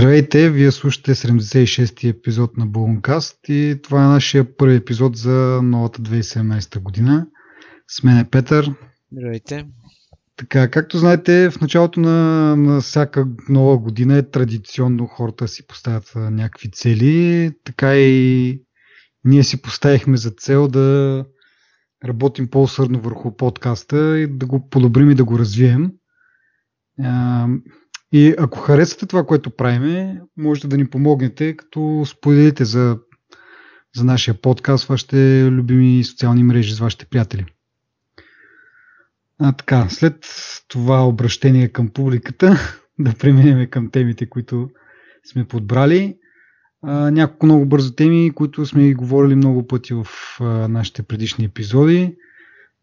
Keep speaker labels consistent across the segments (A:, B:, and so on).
A: Здравейте, вие слушате 76-ти епизод на Балункаст и това е нашия първи епизод за новата 2017 година. С мен е Петър.
B: Здравейте.
A: Така, както знаете, в началото на, на всяка нова година е традиционно хората си поставят някакви цели, така и ние си поставихме за цел да работим по-усърдно върху подкаста и да го подобрим и да го развием. И ако харесате това, което правиме, можете да ни помогнете, като споделите за, за нашия подкаст, вашите любими социални мрежи с вашите приятели. А, така, след това обращение към публиката, да преминем към темите, които сме подбрали. А, няколко много бързо теми, които сме говорили много пъти в а, нашите предишни епизоди.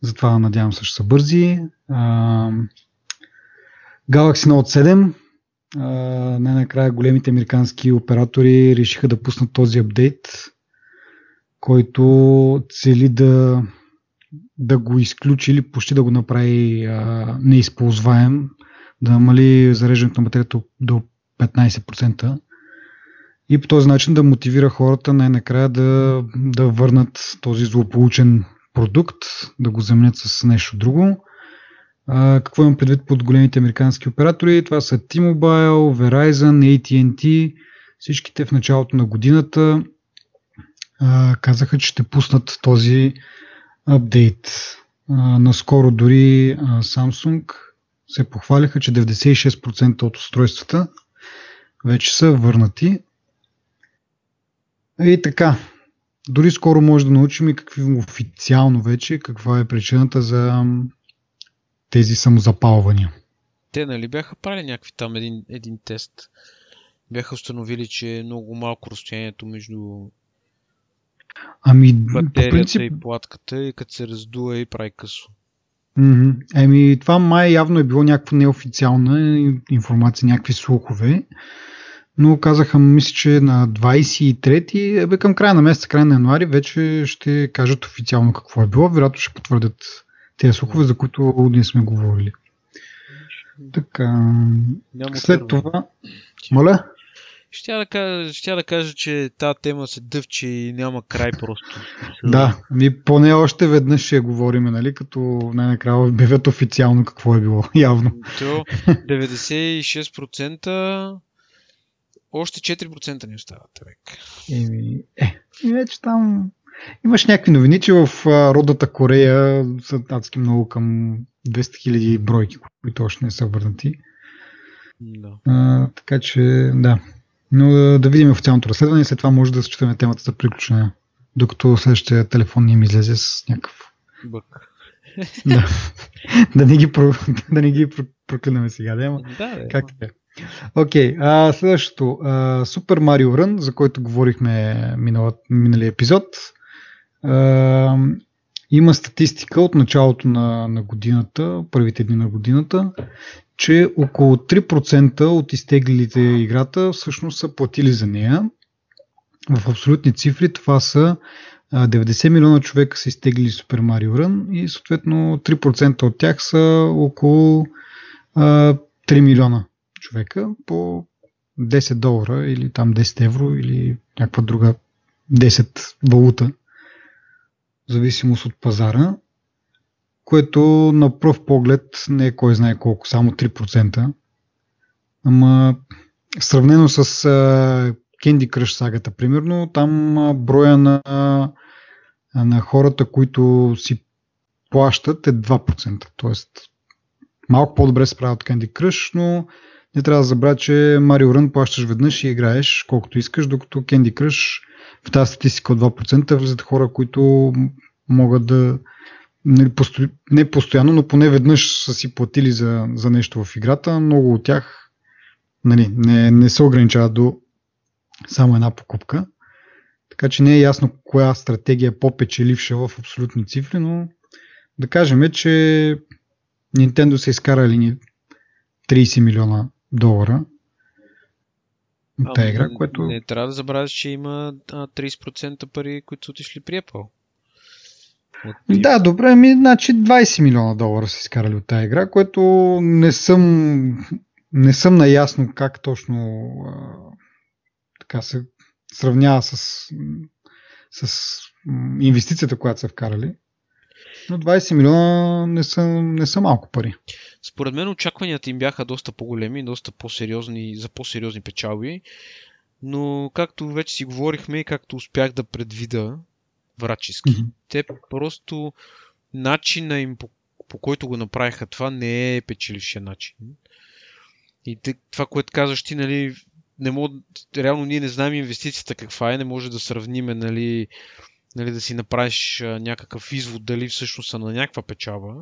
A: Затова надявам се, ще са бързи. А, Galaxy Note 7. Най-накрая големите американски оператори решиха да пуснат този апдейт, който цели да, да го изключи или почти да го направи а, неизползваем, да намали зареждането на батерията до 15% и по този начин да мотивира хората най-накрая да, да върнат този злополучен продукт, да го заменят с нещо друго. А, какво имам предвид под големите американски оператори? Това са T-Mobile, Verizon, AT&T. Всичките в началото на годината а, казаха, че ще пуснат този апдейт. А, наскоро дори а, Samsung се похвалиха, че 96% от устройствата вече са върнати. И така, дори скоро може да научим и какви официално вече, каква е причината за тези самозапалвания.
B: Те нали бяха правили някакви там един, един тест. Бяха установили, че е много малко разстоянието между
A: ами,
B: батерията принцип... и платката и като се раздува и прави късо.
A: Mm-hmm. Еми, това май явно е било някаква неофициална информация, някакви слухове. Но казаха, мисля, че на 23-ти, ебе, към края на месеца, края на януари, вече ще кажат официално какво е било. Вероятно ще потвърдят тези слухове, за които ние сме говорили. Така. Няма след първо. това. Моля?
B: Ще да, кажа, ще да кажа, че тази тема се дъвче и няма край просто.
A: Да, ми поне още веднъж ще говорим, нали, като най-накрая обявят официално какво е било, явно.
B: То 96% още 4% не остават, човек.
A: Еми, е, вече там Имаш някакви новини, че в родата Корея са адски много към 200 000 бройки, които още не са върнати.
B: Да.
A: А, така че, да. Но да, да видим официалното разследване и след това може да считаме темата за приключена, докато следващия телефон им излезе с някакъв...
B: Бък.
A: да. да не ги, про... да не ги проклинаме сега, да, ама
B: да, да,
A: как е? Окей, okay, следващото. Супер Марио Рън, за който говорихме минал, миналия епизод, има статистика от началото на, на годината, първите дни на годината, че около 3% от изтеглилите играта всъщност са платили за нея. В абсолютни цифри това са 90 милиона човека са изтеглили Super Mario Run и съответно 3% от тях са около 3 милиона човека по 10 долара или там 10 евро или някаква друга 10 валута зависимост от пазара, което на пръв поглед не е кой знае колко, само 3%. Ама сравнено с Candy Crush сагата, примерно, там броя на, на хората, които си плащат е 2%. Тоест, малко по-добре се правят Candy Crush, но не трябва да забравя, че Mario Run плащаш веднъж и играеш колкото искаш, докато Candy Crush в тази статистика от 2% влизат хора, които могат да не, посто... не постоянно, но поне веднъж са си платили за, за нещо в играта. Много от тях нали, не, не се ограничават до само една покупка. Така че не е ясно коя стратегия е по-печеливша в абсолютни цифри, но да кажем, че Nintendo са изкарали 30 милиона долара от тази игра, което...
B: Не трябва да забравяш, че има 30% пари, които са отишли при Apple.
A: Да, добре, ми, значи 20 милиона долара са изкарали от тази игра, което не съм не съм наясно как точно а, така се сравнява с, с инвестицията, която са вкарали. Но 20 милиона не са, не са малко пари.
B: Според мен очакванията им бяха доста по-големи, доста по-сериозни, за по-сериозни печалби. Но както вече си говорихме и както успях да предвида врачески, mm-hmm. те просто начина им по, по който го направиха това не е печелившия начин. И това, което казваш ти, нали, не мог, реално ние не знаем инвестицията каква е, не може да сравниме, нали, нали, да си направиш някакъв извод дали всъщност са на някаква печалба,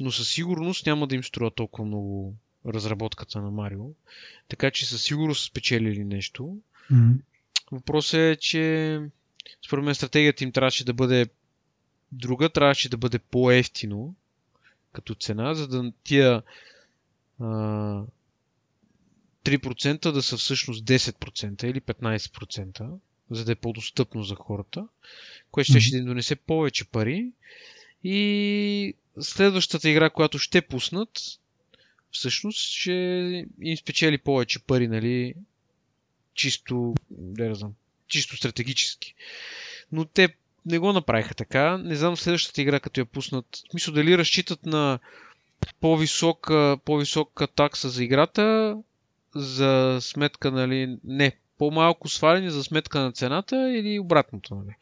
B: но със сигурност няма да им струва толкова много разработката на Марио. Така че със сигурност спечелили нещо. Mm-hmm. Въпросът е, че според мен стратегията им трябваше да бъде друга, трябваше да бъде по-ефтино като цена, за да тия а, 3% да са всъщност 10% или 15%, за да е по-достъпно за хората, което ще, ще им донесе повече пари. И следващата игра, която ще пуснат, всъщност ще им спечели повече пари, нали, чисто, да знам, чисто стратегически. Но те не го направиха така. Не знам следващата игра, като я пуснат. Мисля, дали разчитат на по-висока, по-висока такса за играта, за сметка, нали, не, по-малко сваляне за сметка на цената или обратното, нали.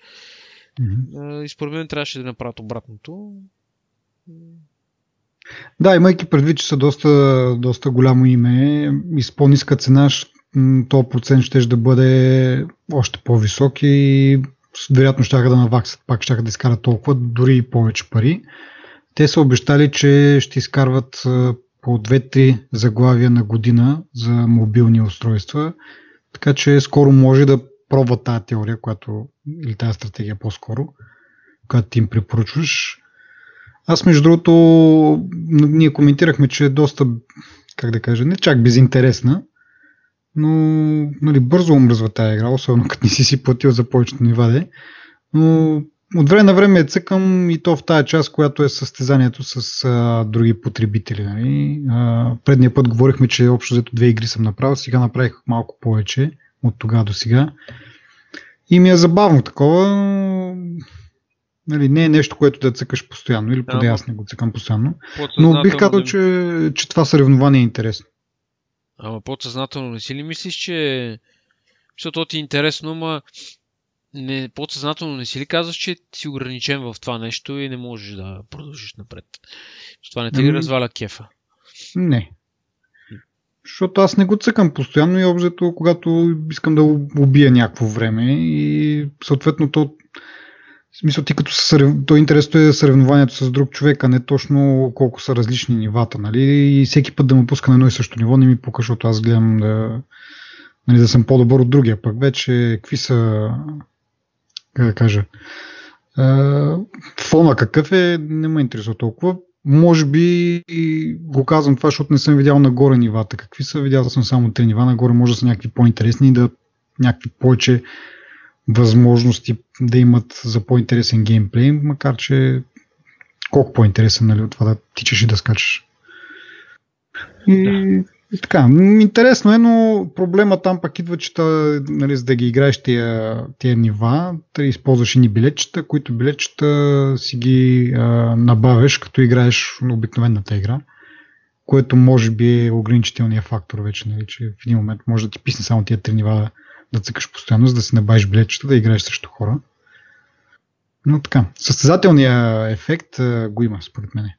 B: Mm-hmm. И според мен трябваше да направят обратното.
A: Да, имайки предвид, че са доста, доста голямо име и с по-ниска цена, то процент ще да бъде още по-висок и вероятно ще да наваксат, пак ще да изкарат толкова, дори и повече пари. Те са обещали, че ще изкарват по 2-3 заглавия на година за мобилни устройства, така че скоро може да пробват тази теория, която, или тази стратегия по-скоро, която ти им препоръчваш. Аз, между другото, ние коментирахме, че е доста, как да кажа, не чак безинтересна, но нали, бързо омръзва тази игра, особено като не си си платил за повечето нива де. Но от време на време е цъкам и то в тази част, която е състезанието с а, други потребители. Нали. А, предния път говорихме, че общо взето две игри съм направил, сега направих малко повече от тогава до сега. И ми е забавно такова. Нали, не е нещо, което да цъкаш постоянно, или поне аз не го цъкам постоянно. Но бих казал, че, че това съревнование е интересно.
B: Ама подсъзнателно не си ли мислиш, че... Защото ти е интересно, ама не, подсъзнателно не си ли казваш, че си ограничен в това нещо и не можеш да продължиш напред? Това не те ли ами, разваля кефа?
A: Не. Защото аз не го цъкам постоянно и обзето, когато искам да убия някакво време и съответно то в смисъл ти като сърев... то интересно е съревнованието с друг човек, а не точно колко са различни нивата, нали? И всеки път да му пуска на едно и също ниво не ми пука, защото аз гледам да, нали, да съм по-добър от другия. Пък вече какви са, как да кажа, фона какъв е, не ме интересува толкова. Може би го казвам това, защото не съм видял нагоре нивата. Какви са? Видял съм само три нива. Нагоре може да са някакви по-интересни и да някакви повече възможности да имат за по-интересен геймплей, макар че колко по-интересен нали, от това да тичаш и да скачаш. И, да. и така, интересно е, но проблема там пък идва, че та, нали, за да ги играеш тия, тия нива, да използваш и ни билетчета, които билетчета си ги а, набавяш, като играеш на обикновената игра, което може би е ограничителният фактор вече, нали, че в един момент може да ти писне само тия три нива да цъкаш постоянно, за да си набавиш билетчета, да играеш срещу хора. Но така, състезателният ефект а, го има, според мен.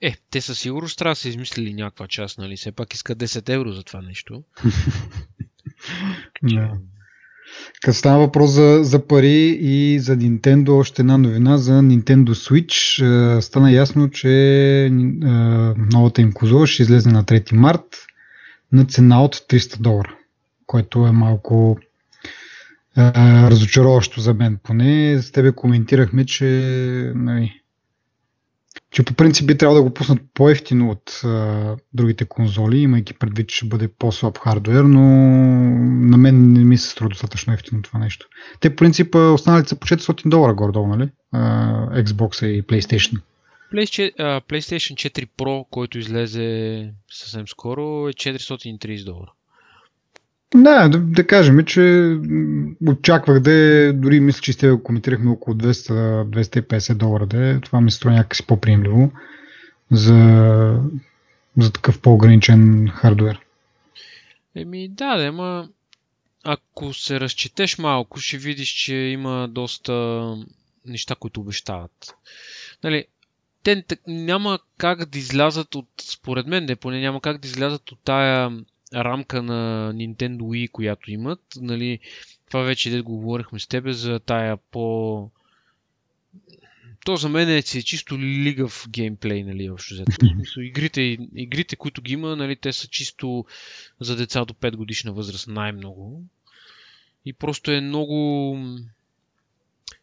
B: Е, те със сигурност трябва да са измислили някаква част, нали? Все пак искат 10 евро за това нещо.
A: да. Като става въпрос за, за пари и за Nintendo, още една новина за Nintendo Switch. Стана ясно, че новата им конзола ще излезе на 3 март на цена от 300 долара което е малко разочароващо за мен. Поне с тебе коментирахме, че, нали, че по принцип би трябвало да го пуснат по-ефтино от а, другите конзоли, имайки предвид, че ще бъде по-слаб хардвер, но на мен не ми се струва достатъчно ефтино това нещо. Те по принцип останалите са по 400 долара горе-долу, нали? А, Xbox и PlayStation.
B: PlayStation 4 Pro, който излезе съвсем скоро, е 430 долара.
A: Да, да, да кажем, че очаквах да е, дори мисля, че сте коментирахме около 200-250 долара да е. Това ми струва някакси по-приемливо за, за такъв по-ограничен хардвер.
B: Еми да, да, ама ако се разчетеш малко, ще видиш, че има доста неща, които обещават. Нали, те няма как да излязат от, според мен, не поне няма как да излязат от тая рамка на Nintendo Wii, която имат. Нали, това вече да го говорихме с тебе за тая по... То за мен е си чисто лигав геймплей, нали, общо взето. Игрите, игрите, които ги има, нали, те са чисто за деца до 5 годишна възраст най-много. И просто е много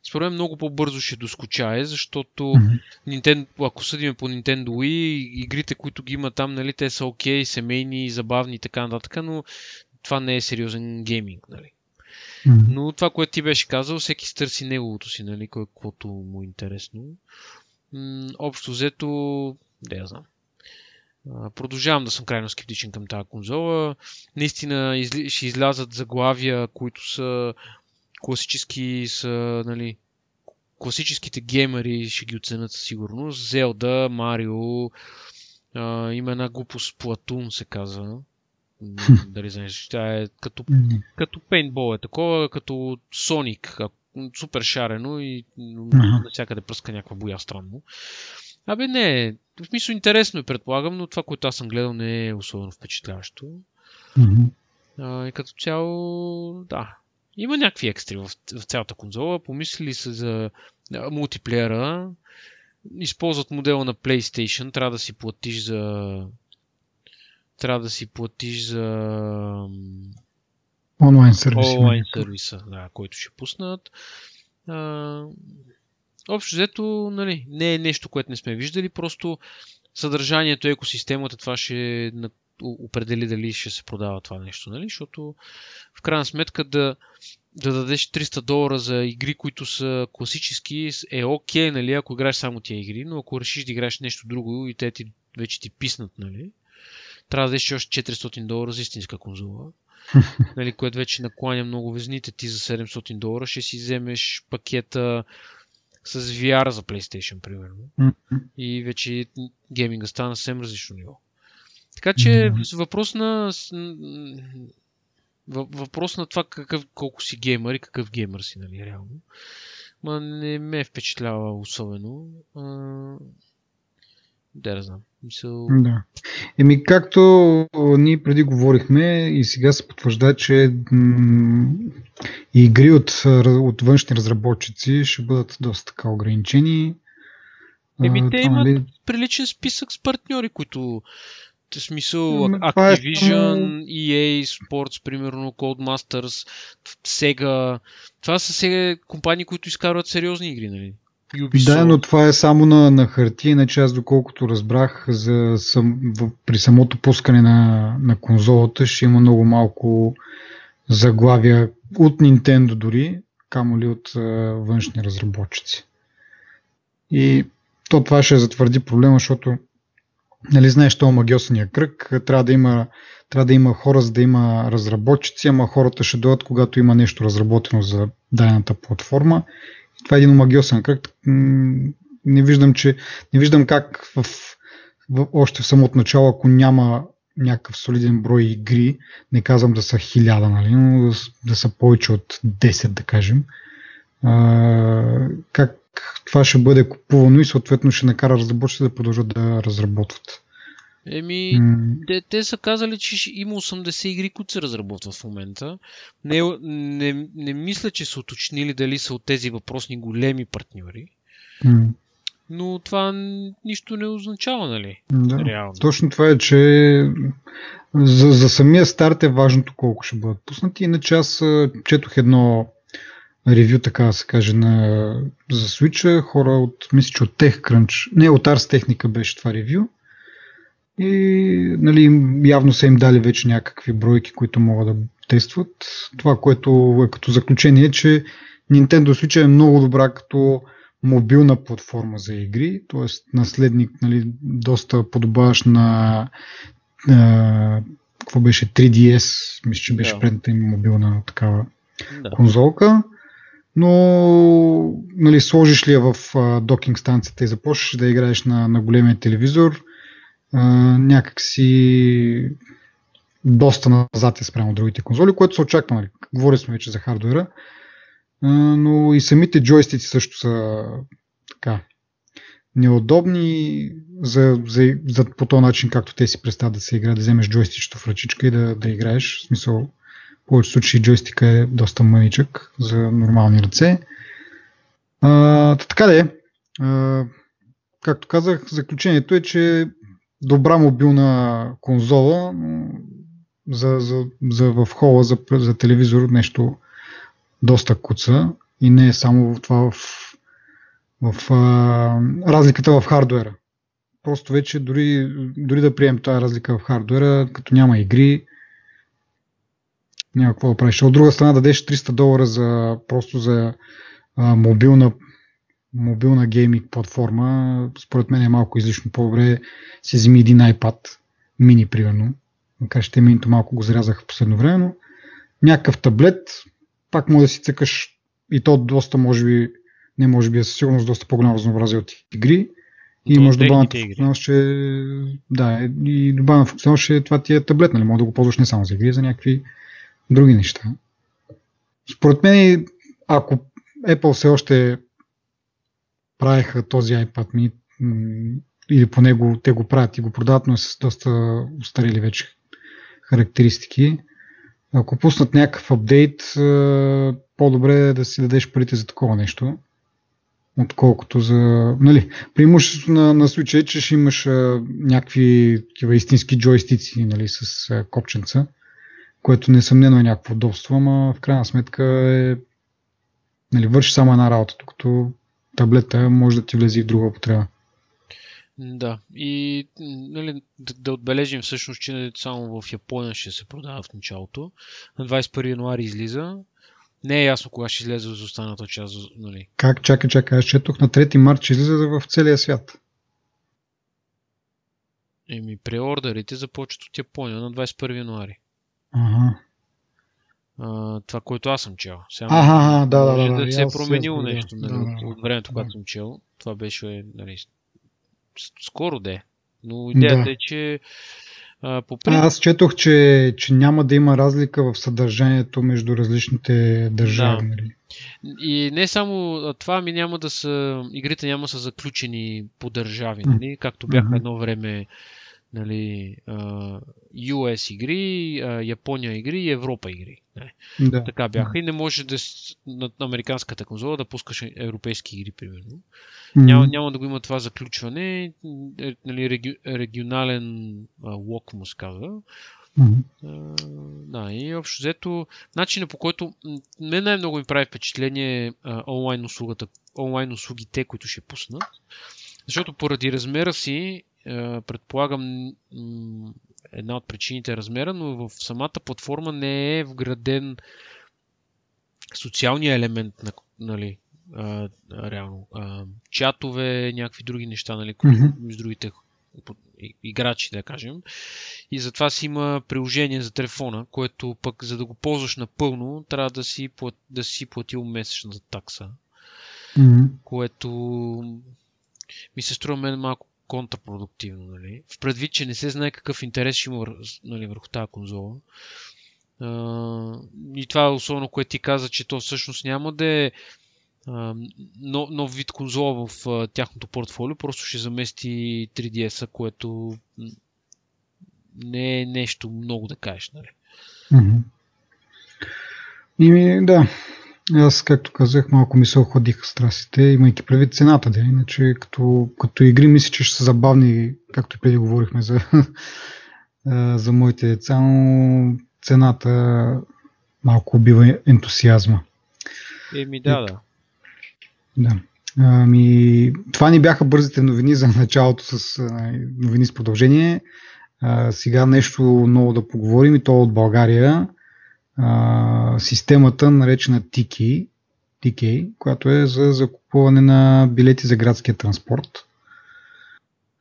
B: според мен много по-бързо ще доскочае, защото mm-hmm. Nintendo, ако съдим по Nintendo Wii, игрите, които ги има там, нали, те са окей, okay, семейни, забавни и така нататък, но това не е сериозен гейминг, нали. Mm-hmm. Но това, което ти беше казал, всеки стърси неговото си, нали, каквото му е интересно. М- общо взето, да я знам. Продължавам да съм крайно скептичен към тази конзола. Наистина ще излязат заглавия, които са класически са, нали, класическите геймери ще ги оценят със сигурност. Зелда, Марио, а, има една глупост Платун се казва. Дали знаеш, тя е като, като пейнтбол е такова, като Соник, супер шарено и навсякъде пръска някаква боя странно. Абе не, в смисъл интересно е предполагам, но това, което аз съм гледал не е особено впечатляващо. Mm-hmm. А, и като цяло, да, има някакви екстри в, в цялата конзола. Помислили са за мултиплеера. Използват модела на PlayStation. Трябва да си платиш за. Трябва да си платиш за.
A: Онлайн сервиса.
B: Онлайн сервиса, да, който ще пуснат. А, общо взето, нали, не е нещо, което не сме виждали, просто съдържанието, екосистемата, това ще определи дали ще се продава това нещо, нали? Защото в крайна сметка да, да дадеш 300 долара за игри, които са класически, е окей, okay, нали, ако играеш само тия игри, но ако решиш да играеш нещо друго и те ти, вече ти писнат, нали, трябва да дадеш още 400 долара за истинска конзола. нали, което вече накланя много везните ти за 700 долара, ще си вземеш пакета с VR за PlayStation, примерно. И вече гейминга стана съвсем различно ниво. Така че mm-hmm. въпрос на въпрос на това какъв, колко си геймър и какъв геймър си, нали, реално. Ма не ме е впечатлява особено. А... Да, знам. Мисъл...
A: Да. Еми, както ние преди говорихме и сега се потвържда, че м- игри от, от външни разработчици ще бъдат доста така ограничени.
B: Еми, те имат нали... приличен списък с партньори, които в смисъл е Activision, EA Sports, примерно Codemasters, Sega. Това са сега компании, които изкарват сериозни игри, нали?
A: Ubisoft. Да, но това е само на, на хартия, иначе аз доколкото разбрах, за, сам, в, при самото пускане на, на конзолата ще има много малко заглавия от Nintendo дори, камо ли от а, външни разработчици. И то това ще затвърди проблема, защото нали, знаеш, това магиосния кръг, трябва да има трябва да има хора, за да има разработчици, ама хората ще дойдат, когато има нещо разработено за дадената платформа. И това е един магиосен кръг. Не виждам, че, не виждам как в, в, още в самото начало, ако няма някакъв солиден брой игри, не казвам да са хиляда, нали, но да, да са повече от 10, да кажем, а, как това ще бъде купувано и съответно ще накара разработчиците да продължат да разработват.
B: Еми, mm. те, те са казали, че има 80 игри, които се разработват в момента. Не, не, не мисля, че са уточнили дали са от тези въпросни големи партньори. Mm. Но това нищо не означава, нали?
A: Да, Реално. Точно това е, че за, за самия старт е важното колко ще бъдат пуснати. Иначе аз четох едно ревю, така да се каже, на, за Switch. Хора от, мисля, че от TechCrunch, не, от Ars Technica беше това ревю. И нали, явно са им дали вече някакви бройки, които могат да тестват. Това, което е като заключение е, че Nintendo Switch е много добра като мобилна платформа за игри, т.е. наследник, нали, доста подобаваш на а, какво беше 3DS, мисля, че беше да. предната им мобилна такава да. конзолка. Но нали, сложиш ли я в а, докинг станцията и започнеш да играеш на, на големия телевизор, а, някак си доста назад е спрямо другите конзоли, което се очаква. Нали. Говорили сме вече за хардуера, а, но и самите джойстици също са така неудобни за, за, за по този начин, както те си представят да се игра, да вземеш джойстичето в ръчичка и да, да играеш. В смисъл, в повече случаи джойстика е доста мъничък за нормални ръце. А, така да е. А, както казах, заключението е, че добра мобилна конзола за, за, за в хола за, за телевизор нещо доста куца и не е само в това в, в а, разликата в хардуера. Просто вече дори, дори да приемем тази разлика в хардуера, като няма игри, няма какво да правиш. От друга страна дадеш 300 долара за, просто за а, мобилна, мобилна гейминг платформа, според мен е малко излишно. По-добре си вземи един iPad мини, примерно. Макар че минито малко го зарязах в последно време, но някакъв таблет, пак може да си цъкаш и то доста, може би, не може би, със сигурност доста по-голямо разнообразие от игри. И може добавената функционалност, че да, и добавена функционалност, че това ти е таблет, нали? Може да го ползваш не само за игри, а за някакви други неща. Според мен, ако Apple все още правеха този iPad mini, или по него те го правят и го продават, но е с доста устарели вече характеристики. Ако пуснат някакъв апдейт, по-добре е да си дадеш парите за такова нещо, отколкото за... Нали, преимуществото на, на случая е, че ще имаш а, някакви такива истински джойстици нали, с а, копченца което несъмнено е някакво удобство, ама в крайна сметка е нали, върши само една работа, докато таблета може да ти влезе и в друга употреба.
B: Да, и нали, да, да отбележим всъщност, че само в Япония ще се продава в началото. На 21 януари излиза. Не е ясно кога ще излезе за останалата част. Нали.
A: Как? Чакай, чакай. Аз четох на 3 март, ще излиза в целия свят.
B: Еми, преордерите започват от Япония на 21 януари.
A: Ага.
B: А, това, което аз съм чел.
A: Сега, ага, да, да, да,
B: да, да се е променило да, нещо нали, да, да, от времето, да. когато съм чел. Това беше нали, скоро де. Но идеята да. е, че
A: а, по принцип... Аз четох, че, че няма да има разлика в съдържанието между различните държави. Да. Нали?
B: И не само това, ми няма да са. Игрите няма да са заключени по държави, нали? Както бяха едно време нали, US игри, Япония игри и Европа игри. Не. Нали. Да. Така бяха и не може да на американската конзола да пускаш европейски игри, примерно. Mm-hmm. Няма, няма да го има това заключване. Е, нали, реги, регионален лок му се казва. Mm-hmm. да, и общо взето, начинът по който мен най-много ми прави впечатление а, онлайн услугата, онлайн услугите, които ще пуснат. Защото поради размера си предполагам една от причините е размера, но в самата платформа не е вграден социалния елемент на, нали, а, реално. А, чатове, някакви други неща, нали, които mm-hmm. между другите играчи, да кажем. И затова си има приложение за телефона, което пък за да го ползваш напълно, трябва да си, да си платил месечната такса. Mm-hmm. Което ми се струва мен малко контрапродуктивно, нали? В предвид, че не се знае какъв интерес ще има нали, върху тази конзола. И това е особено, което ти каза, че то всъщност няма да е нов, вид конзола в тяхното портфолио, просто ще замести 3DS-а, което не е нещо много да кажеш, нали?
A: Mm-hmm. И, да, аз, както казах, малко ми се охладиха страстите, имайки предвид цената, да, иначе като, като игри мисля, че ще са забавни, както и преди говорихме за, за моите деца, но цената малко убива ентусиазма.
B: Еми да, да.
A: Да. Ами, това ни бяха бързите новини за началото с новини с продължение. А, сега нещо ново да поговорим и то от България а, системата наречена TK, TK, която е за купуване на билети за градския транспорт.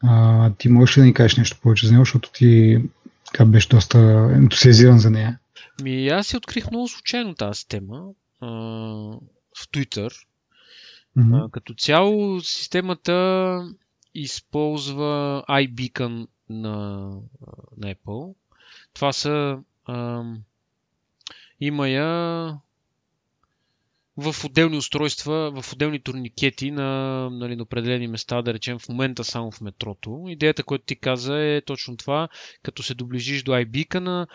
A: А, ти можеш ли да ни кажеш нещо повече за него, защото ти така беше доста ентусиазиран за нея.
B: Ми, аз си открих много случайно тази тема а, в Twitter. Mm-hmm. А, като цяло системата използва iBeacon на, на Apple. Това са а, има я в отделни устройства, в отделни турникети на, нали, на определени места, да речем в момента само в метрото. Идеята, която ти каза е точно това, като се доближиш до iBeacon,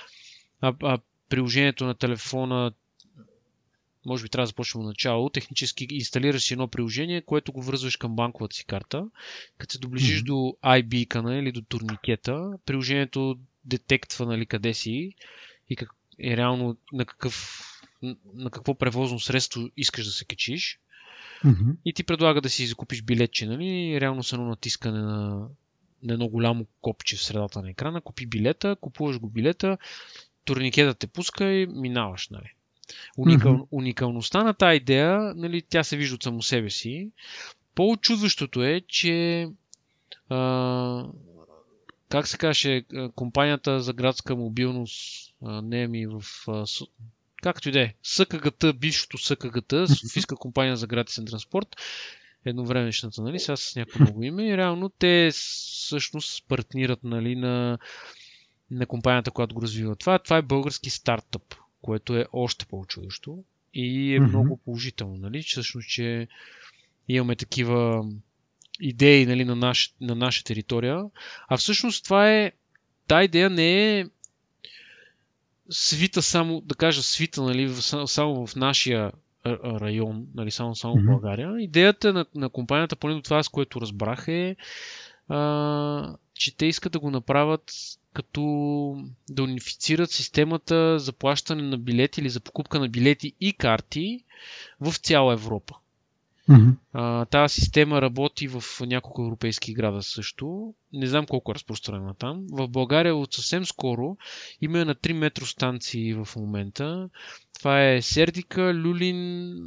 B: а, а приложението на телефона може би трябва да започнем от начало. Технически инсталираш едно приложение, което го връзваш към банковата си карта. Като се доближиш mm-hmm. до iBeacon или до турникета, приложението детектва нали, къде си и как, е реално на какъв на какво превозно средство искаш да се качиш. Mm-hmm. И ти предлага да си закупиш билетче, нали? Реално са едно натискане на, на едно голямо копче в средата на екрана. Купи билета, купуваш го билета, турникетът те пуска и минаваш, нали? Уникал, mm-hmm. Уникалността на тази идея, нали, тя се вижда от само себе си. По-очудващото е, че а, как се каже, компанията за градска мобилност, не ми в както и да е, СКГТ, бившото СКГТ, Софийска компания за гратисен транспорт, едновремешната, нали, сега с някакво много име и реално те всъщност партнират нали, на, на компанията, която го развива. Това, това е български стартъп, което е още по-чудощо и е mm-hmm. много положително, нали, всъщност, че имаме такива идеи нали, на, наш, на наша територия. А всъщност това е, та идея не е свита само, да кажа свита, нали, само в нашия район, нали, само, само mm-hmm. в България. Идеята на, на компанията, поне до това, с което разбрах е, а, че те искат да го направят като да унифицират системата за плащане на билети или за покупка на билети и карти в цяла Европа. Mm-hmm. А, тази система работи в няколко европейски града също. Не знам колко е разпространена там. В България от съвсем скоро има на 3 метростанции в момента. Това е Сердика, Люлин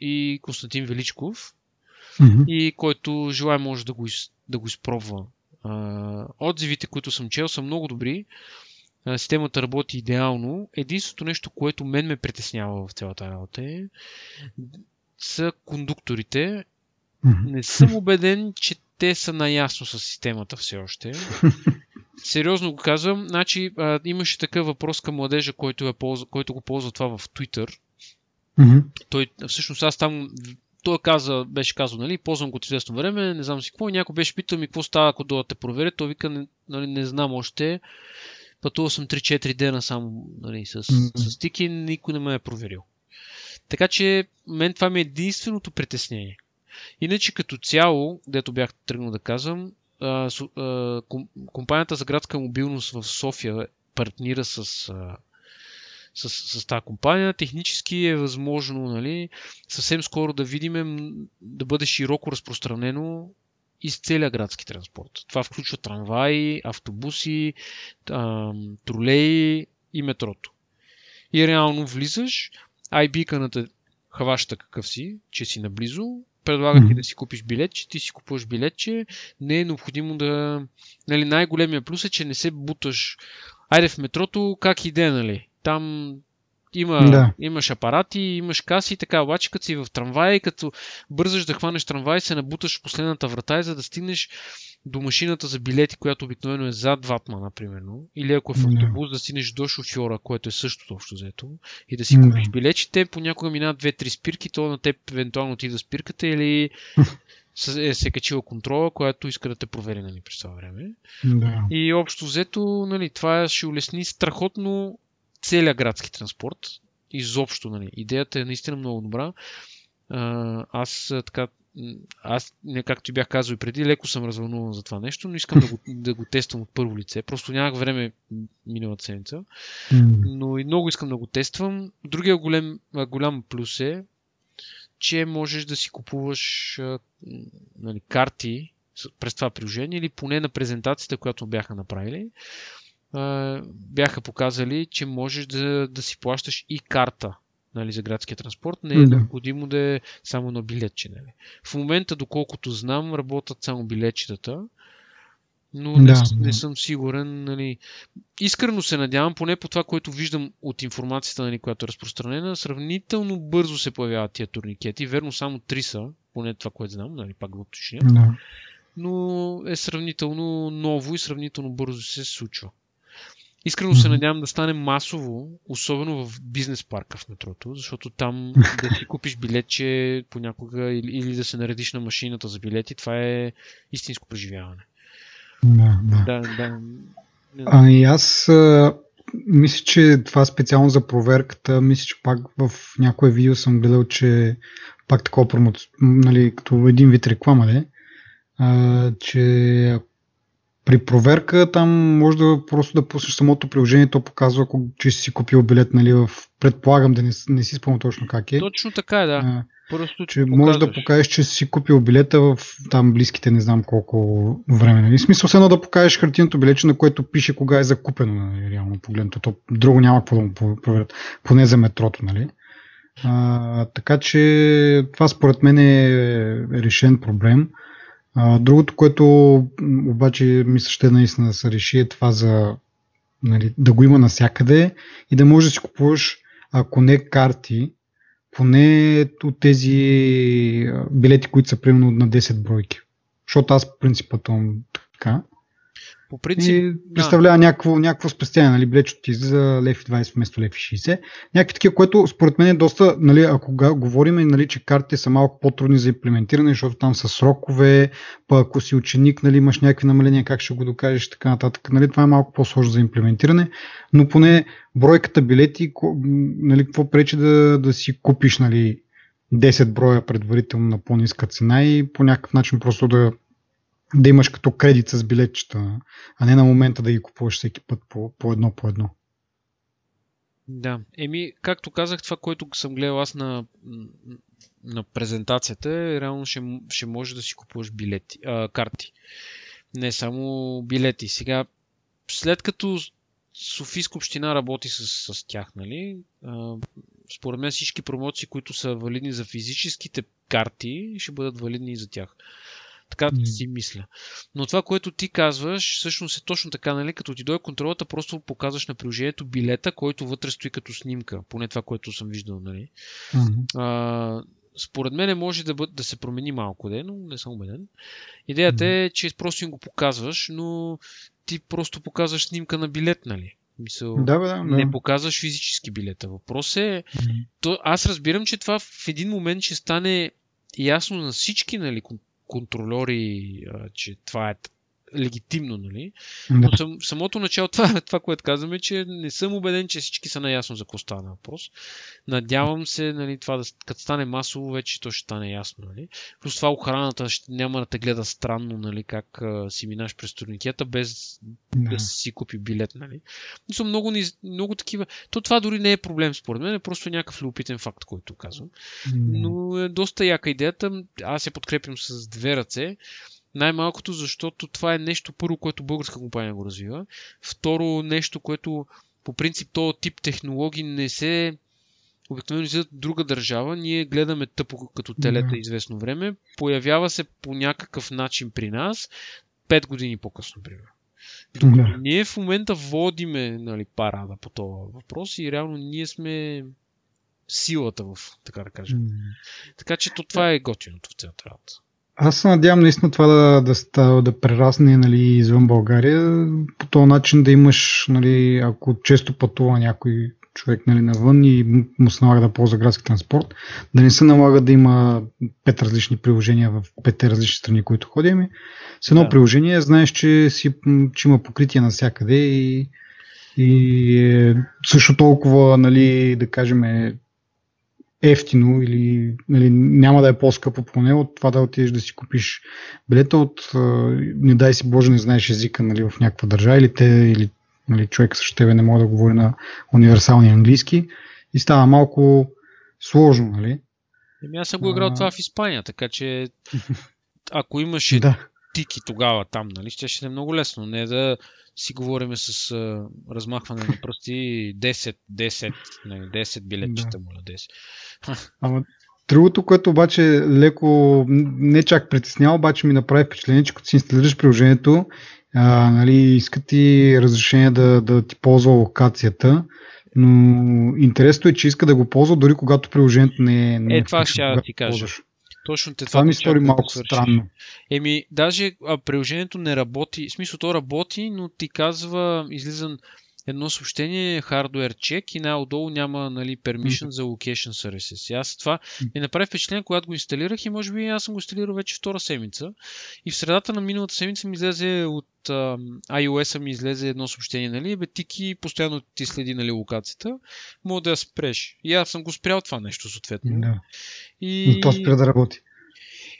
B: и Константин Величков. Mm-hmm. И който желая може да го, из, да го изпробва. А, отзивите, които съм чел, са много добри. А, системата работи идеално. Единственото нещо, което мен ме притеснява в цялата работа е са кондукторите. Не съм убеден, че те са наясно с системата все още. Сериозно го казвам. Значи, а, имаше такъв въпрос към младежа, който, е ползва, който го ползва това в Twitter. Mm-hmm. Той, всъщност аз там той каза, беше казал, нали, ползвам го от известно време, не знам си какво. Някой беше питал ми какво става, ако да те проверя. Той вика, нали, не знам още. Пътувал съм 3-4 дена само нали, с, mm-hmm. с тики, никой не ме е проверил. Така че, мен това ми е единственото притеснение. Иначе като цяло, дето бях тръгнал да казвам, компанията за градска мобилност в София партнира с, с, с тази компания. Технически е възможно нали, съвсем скоро да видим да бъде широко разпространено из целия градски транспорт. Това включва трамваи, автобуси, тролеи и метрото. И реално влизаш, iBeacon хваща какъв си, че си наблизо, предлага ти да си купиш билетче, ти си купуваш билетче, не е необходимо да... Нали, най-големия плюс е, че не се буташ. Айде в метрото, как иде, нали? Там има, да. имаш апарати, имаш каси и така, обаче като си в трамвай, като бързаш да хванеш трамвай, се набуташ в последната врата и за да стигнеш до машината за билети, която обикновено е зад ватмана, примерно, или ако е в автобус, да стигнеш до шофьора, което е същото общо взето, и да си купиш билети, те понякога минават две-три спирки, то на теб евентуално ти да спирката или е се качила контрола, която иска да те провери нали, през това време. Да. И общо взето, нали, това ще улесни страхотно целият градски транспорт. Изобщо, нали. Идеята е наистина много добра. Аз така аз, не както ти бях казал и преди, леко съм развълнуван за това нещо, но искам да го, да го тествам от първо лице. Просто нямах време миналата седмица. Но и много искам да го тествам. Другия голем, голям плюс е, че можеш да си купуваш нали, карти през това приложение или поне на презентацията, която бяха направили. Бяха показали, че можеш да, да си плащаш и карта нали, за градския транспорт, не е да. необходимо да е само на билетче. Нали. В момента, доколкото знам, работят само билетчетата, но не, да, не съм сигурен. Нали. Искрено се надявам, поне по това, което виждам от информацията, нали, която е разпространена, сравнително бързо се появяват тия турникети. Верно, само три са, поне това, което знам, нали, пак го уточня. Да. Но е сравнително ново и сравнително бързо се случва. Искрено се надявам да стане масово, особено в бизнес парка в метрото, защото там да си купиш билетче понякога или, или да се наредиш на машината за билети, това е истинско преживяване.
A: Да, да. да, да. А и аз а, мисля, че това специално за проверката, мисля, че пак в някое видео съм гледал, че пак такова промо, нали, като един вид реклама, не? А, че при проверка там може да просто да пуснеш самото приложение, то показва, че си купил билет, нали, в... предполагам да не, не си спомням точно как е.
B: Точно така е, да. А,
A: Просто че можеш да покажеш, че си купил билета в там близките не знам колко време. Нали? Смисъл се едно да покажеш хартиното билече, на което пише кога е закупено, нали? реално погледнато. То друго няма какво да му проверят, поне за метрото. Нали? А, така че това според мен е решен проблем. Другото, което обаче мисля ще наистина да се реши е това за нали, да го има навсякъде и да можеш да си купуваш, ако не карти, поне от тези билети, които са примерно на 10 бройки. Защото аз принципът така. По принцип, и представлява да. някакво, някакво спестяване, нали, билечето ти за лев 20 вместо лев 60. Някакви такива, което според мен е доста, нали, ако говорим, нали, че картите са малко по-трудни за имплементиране, защото там са срокове, па ако си ученик, нали, имаш някакви намаления, как ще го докажеш, така нататък. Нали, това е малко по-сложно за имплементиране, но поне бройката билети, нали, какво пречи да, да си купиш, нали, 10 броя предварително на по-ниска цена и по някакъв начин просто да да имаш като кредит с билетчета, а не на момента да ги купуваш всеки път по, по едно по едно.
B: Да, еми, както казах, това, което съм гледал аз на, на презентацията, е, реално ще, ще може да си купуваш билети, а, карти. Не само билети. Сега, след като Софийска община работи с, с тях, нали? А, според мен всички промоции, които са валидни за физическите карти, ще бъдат валидни и за тях. Така mm. си мисля. Но това, което ти казваш, всъщност е точно така, нали? Като ти дойде контролата, просто показваш на приложението билета, който вътре стои като снимка. Поне това, което съм виждал, нали? Mm-hmm. А, според мен може да, бъд, да се промени малко, де, но не съм убеден. Идеята mm-hmm. е, че просто им го показваш, но ти просто показваш снимка на билет, нали? Мисъл,
A: да, да, да.
B: Не показваш физически билета. Въпрос е. Mm-hmm. То, аз разбирам, че това в един момент ще стане ясно на всички нали, контролери, че това е легитимно, нали? Да. Съм, самото начало, това, това, което казваме, че не съм убеден, че всички са наясно за какво стана въпрос. Надявам се, нали, това да, като стане масово, вече то ще стане ясно, нали? Плюс това охраната ще няма да те гледа странно, нали, как а, си минаш през турникета, без да. да си купи билет, нали? Но са много, много такива. То това дори не е проблем, според мен, е просто някакъв любопитен факт, който казвам. Но е доста яка идеята. Аз я подкрепям с две ръце. Най-малкото, защото това е нещо първо, което българска компания го развива. Второ, нещо, което по принцип този тип технологии не се обикновено излизат друга държава, ние гледаме тъпо като телета известно време, появява се по някакъв начин при нас 5 години по-късно, примерно. Докато yeah. ние в момента водиме нали, парада по този въпрос и реално ние сме силата в, така да кажем. Mm. Така че то това е готиното в цялата работа.
A: Аз се надявам наистина това да, да, става, да прерасне нали, извън България. По този начин да имаш, нали, ако често пътува някой човек нали, навън и му се налага да ползва градски транспорт, да не се налага да има пет различни приложения в пет различни страни, които ходим. С едно да. приложение знаеш, че, си, че има покритие навсякъде и, и е също толкова, нали, да кажем, ефтино или нали, няма да е по-скъпо поне от това да отидеш да си купиш билета от не дай си Боже не знаеш езика нали, в някаква държава или, те, или нали, човек също тебе не може да говори на универсалния английски и става малко сложно. Нали?
B: Еми аз съм го играл а... това в Испания, така че ако имаше да. Тики тогава там, нали? Ще ще е много лесно. Не да си говориме с а, размахване на пръсти 10, 10, не, 10 билетчета, да. моля, 10.
A: Ама Другото, което обаче леко не чак притеснява, обаче ми направи впечатление, че като си инсталираш приложението, а, нали, искат ти разрешение да, да ти ползва локацията, но интересното е, че иска да го ползва дори когато приложението не е... Не
B: е, това ще да ти кажа. Ползваш.
A: Точно те, това, това ми стори малко да странно.
B: Еми, даже а, приложението не работи, в смисъл то работи, но ти казва, излиза едно съобщение, hardware check и най-отдолу няма нали, permission за location services. И аз това ми направи впечатление, когато го инсталирах и може би аз съм го инсталирал вече втора седмица. И в средата на миналата седмица ми излезе от а, iOS-а ми излезе едно съобщение, нали, бе, тики постоянно ти следи нали, локацията, мога да я спреш. И аз съм го спрял това нещо, съответно.
A: Да. И... Но то спря да работи.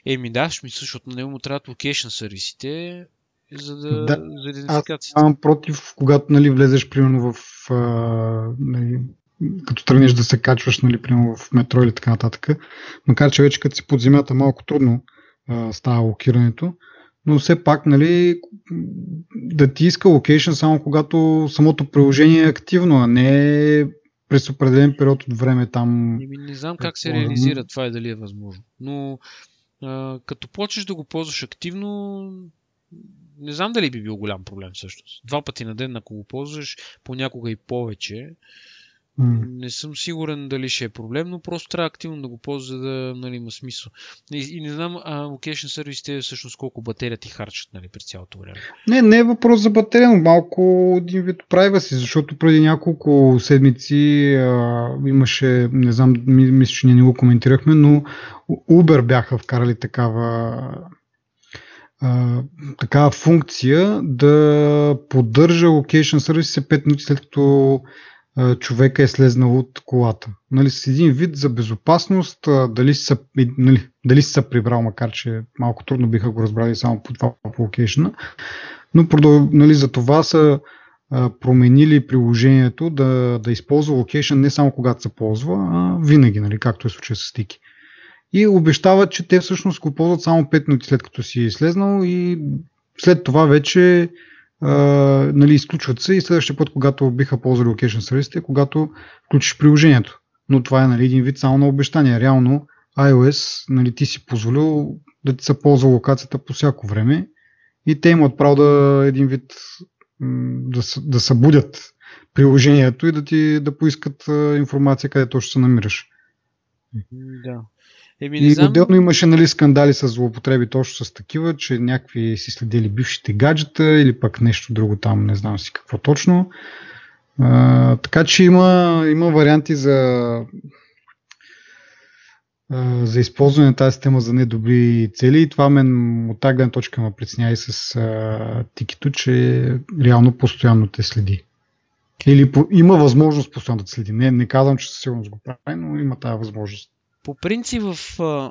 B: Еми да, ми защото на него му трябват локейшн сервисите, за да, да за
A: идентификацията. Аз съм против, когато нали, влезеш примерно в а, нали, като тръгнеш да се качваш, нали, примерно в метро или така нататък. Макар, че вече като си под земята малко трудно а, става локирането, но все пак, нали, да ти иска локейшн само когато самото приложение е активно, а не през определен период от време там.
B: Не, не знам как се реализира това и дали е възможно. Но а, като почнеш да го ползваш активно, не знам дали би бил голям проблем всъщност. Два пъти на ден, ако го ползваш, понякога и повече, Mm. Не съм сигурен дали ще е проблем, но просто трябва активно да го ползва, за да нали, има смисъл. И, и не знам, а локейшн сервисите всъщност колко батерия ти харчат нали, през цялото време.
A: Не, не е въпрос за батерия, но малко един вид си, защото преди няколко седмици а, имаше, не знам, мисля, че ние не го коментирахме, но Uber бяха вкарали такава такава функция да поддържа location сервис 5 минути след като а, човека е слезнал от колата. Нали, с един вид за безопасност, а, дали, са, нали, дали са прибрал, макар че малко трудно биха го разбрали само по това по локейшна, но нали, за това са а, променили приложението да, да използва локейшн не само когато се ползва, а винаги, нали, както е случай с стики и обещават, че те всъщност го ползват само 5 минути след като си слезнал и след това вече а, нали, изключват се и следващия път, когато биха ползвали location сервисите, когато включиш приложението. Но това е нали, един вид само на обещание. Реално iOS нали, ти си позволил да ти се ползва локацията по всяко време и те имат право да един вид да, да събудят приложението и да ти да поискат информация къде точно се намираш.
B: Да.
A: Еми, не и знам... отделно имаше нали, скандали с злоупотреби точно с такива, че някакви си следили бившите гаджета или пък нещо друго там, не знам си какво точно. А, така че има, има варианти за, а, за използване на тази система за недобри цели и това мен от тази гледна точка ме притесня и с а, тикито, че реално постоянно те следи. Или по, има възможност постоянно да следи. Не, не казвам, че със сигурност го прави, но има тази възможност.
B: По принцип в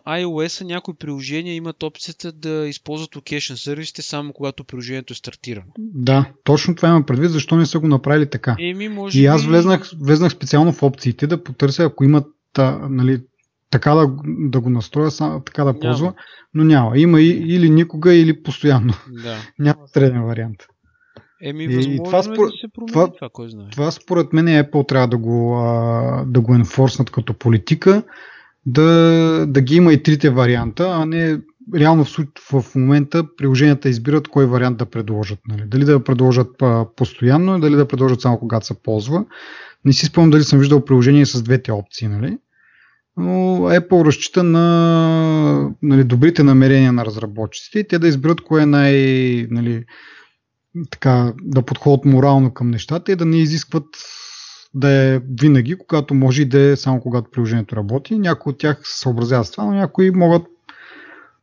B: iOS някои приложения имат опцията да използват location сервисите само когато приложението е стартирано.
A: Да, точно това имам предвид, защо не са го направили така.
B: Еми, може
A: и аз влезнах, влезнах специално в опциите да потърся, ако имат нали, така да, да го настроя, така да ползва, няма. но няма. Има и, или никога, или постоянно.
B: Да.
A: няма среден вариант.
B: Еми, и това, е според, да се промени това, това, кой знае.
A: Това според мен Apple трябва да го, да го енфорснат като политика, да, да ги има и трите варианта, а не реално в, в момента приложенията избират кой вариант да предложат. Нали? Дали да предложат постоянно, дали да предложат само когато се ползва. Не си спомням дали съм виждал приложение с двете опции. Нали? Но Apple разчита на нали, добрите намерения на разработчиците и те да изберат кое е най... Нали, така, да подходят морално към нещата и да не изискват да е винаги, когато може и да е само когато приложението работи. Някои от тях се съобразяват с това, но някои могат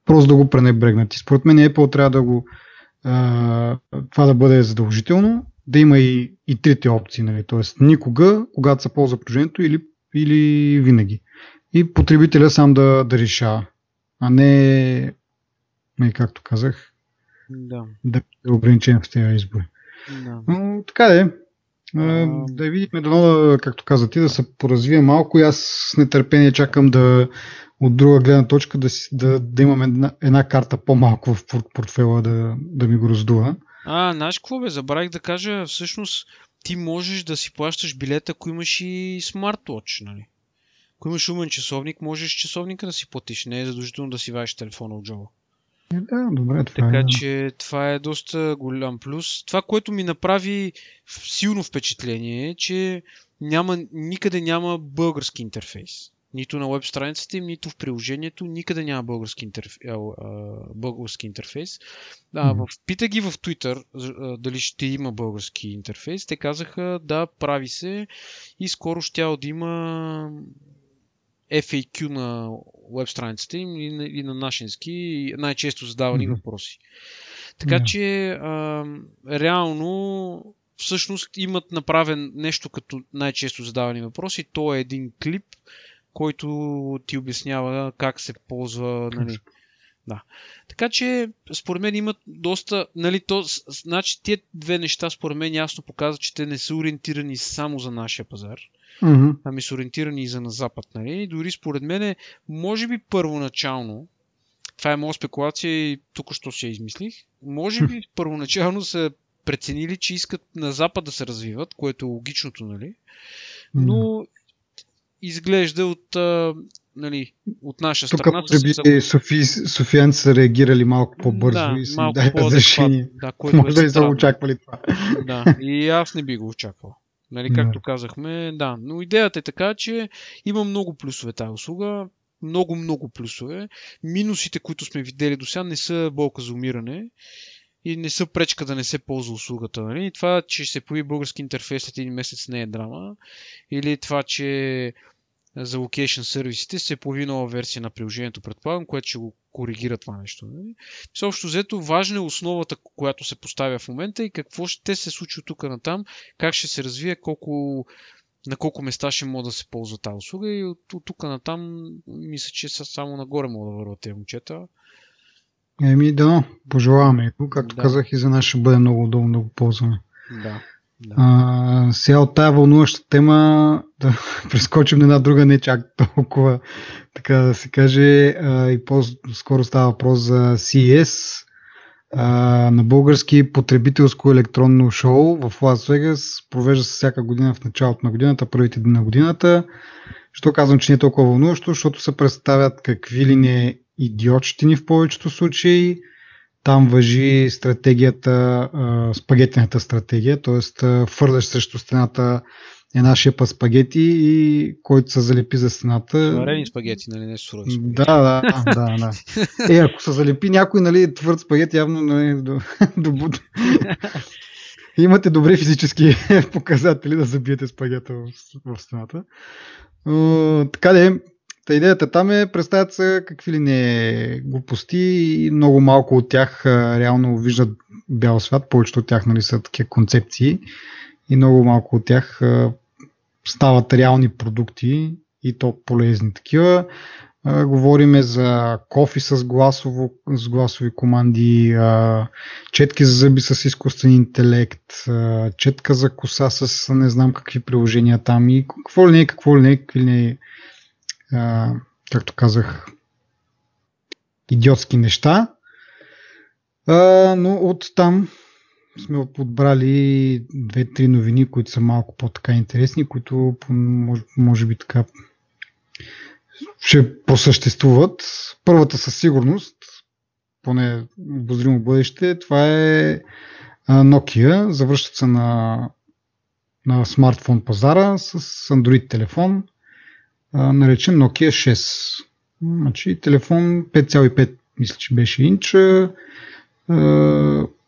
A: просто да го пренебрегнат. И според мен Apple трябва да го а, това да бъде задължително, да има и, и трите опции, нали? т.е. никога, когато се ползва приложението или, или винаги. И потребителя сам да, да решава, а не, не както казах,
B: да,
A: да е ограничен в тези избори.
B: Да.
A: Но така е. А... Да видим, дано, както каза ти, да се поразвие малко и аз с нетърпение чакам да от друга гледна точка да, си, да, да имам една, една карта по-малко в портфела да, да ми го раздува.
B: А, знаеш какво бе, забравих да кажа, всъщност ти можеш да си плащаш билета, ако имаш и смарт-watch, нали? Ако имаш умен часовник, можеш часовника да си платиш, не е задължително да си вадиш телефона от джоба.
A: Да, добре, това
B: така
A: е.
B: че това е доста голям плюс. Това, което ми направи силно впечатление е, че няма, никъде няма български интерфейс. Нито на веб страницата им, нито в приложението, никъде няма български, интерф... български интерфейс. А, в... Пита ги в Twitter дали ще има български интерфейс. Те казаха да, прави се и скоро ще да има FAQ на веб страницата им и на, и на нашински най-често задавани mm-hmm. въпроси. Така yeah. че а, реално всъщност имат направен нещо като най-често задавани въпроси. То е един клип, който ти обяснява как се ползва. Нали. Да. Така че, според мен имат доста. Нали, то, значи, тия две неща, според мен, ясно показват, че те не са ориентирани само за нашия пазар. Mm-hmm. Ами са ориентирани и за на Запад. Нали? Дори според мен, може би първоначално, това е моя спекулация и тук що си я измислих, може би първоначално са преценили, че искат на Запад да се развиват, което е логичното, нали? Но изглежда от, а, нали, от наша
A: Тук,
B: страна.
A: Тук, може би, Софи, софиянци са реагирали малко по-бързо
B: да,
A: и са дали разрешение.
B: Да, което
A: може
B: е
A: да и са очаквали това.
B: Да, и аз не би го очаквал. Нали, както да. казахме, да. Но идеята е така, че има много плюсове тази услуга. Много, много плюсове. Минусите, които сме видели до сега, не са болка за умиране и не са пречка да не се ползва услугата. Нали? Това, че ще се появи български интерфейс след един месец не е драма. Или това, че за локейшн сервисите се появи нова версия на приложението, предполагам, което ще го коригира това нещо. Нали? Съобщо взето, важна е основата, която се поставя в момента и какво ще се случи от тук на там, как ще се развие, колко, на колко места ще могат да се ползва тази услуга и от, от тук на там мисля, че са само нагоре могат да върват тези момчета.
A: Еми да, пожелаваме го. Както да. казах и за нас ще бъде много удобно да го ползваме.
B: Да. Да.
A: А, сега от тази вълнуваща тема да прескочим на една друга, не чак толкова, така да се каже, а, и по-скоро става въпрос за CES, а, на български потребителско електронно шоу в Лас Вегас. Провежда се всяка година в началото на годината, първите дни на годината. Що казвам, че не е толкова вълнуващо, защото се представят какви ли не идиотщини в повечето случаи, там въжи стратегията, спагетената стратегия, т.е. фърляш срещу стената една шепа спагети и който се залепи за стената.
B: Сварени спагети, нали? Не сурови спагети.
A: Да, да, да, да. Е, ако се залепи някой, нали, твърд спагет, явно нали, до, до, до... Имате добри физически показатели да забиете спагета в, в стената. така да е, Та идеята там е, представят се какви ли не глупости и много малко от тях реално виждат бял свят, повечето от тях нали, са такива концепции и много малко от тях стават реални продукти и то полезни такива. Говориме за кофи с, гласово, с гласови команди, четки за зъби с изкуствен интелект, четка за коса с не знам какви приложения там и какво ли не, какво ли не, какви ли не а, както казах, идиотски неща. А, но от там сме подбрали две-три новини, които са малко по-така интересни, които може, може би така ще посъществуват. Първата със сигурност, поне обозримо бъдеще, това е Nokia. Завръщат се на, на смартфон пазара с Android телефон наречен Nokia 6. Значи телефон 5,5 мисля, че беше инч.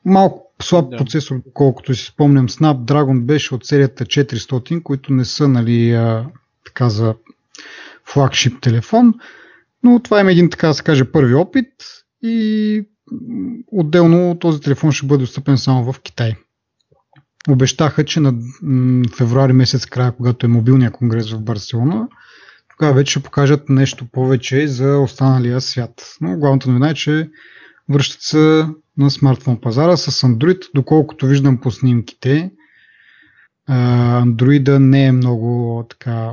A: Малко слаб да. процесор, колкото си спомням, Snapdragon беше от серията 400, които не са нали, така за флагшип телефон, но това е един, така да се каже, първи опит и отделно този телефон ще бъде достъпен само в Китай. Обещаха, че на февруари месец края, когато е мобилния конгрес в Барселона, тогава вече ще покажат нещо повече за останалия свят. Но главната новина е, че връщат се на смартфон пазара с Android, доколкото виждам по снимките. Android не е много така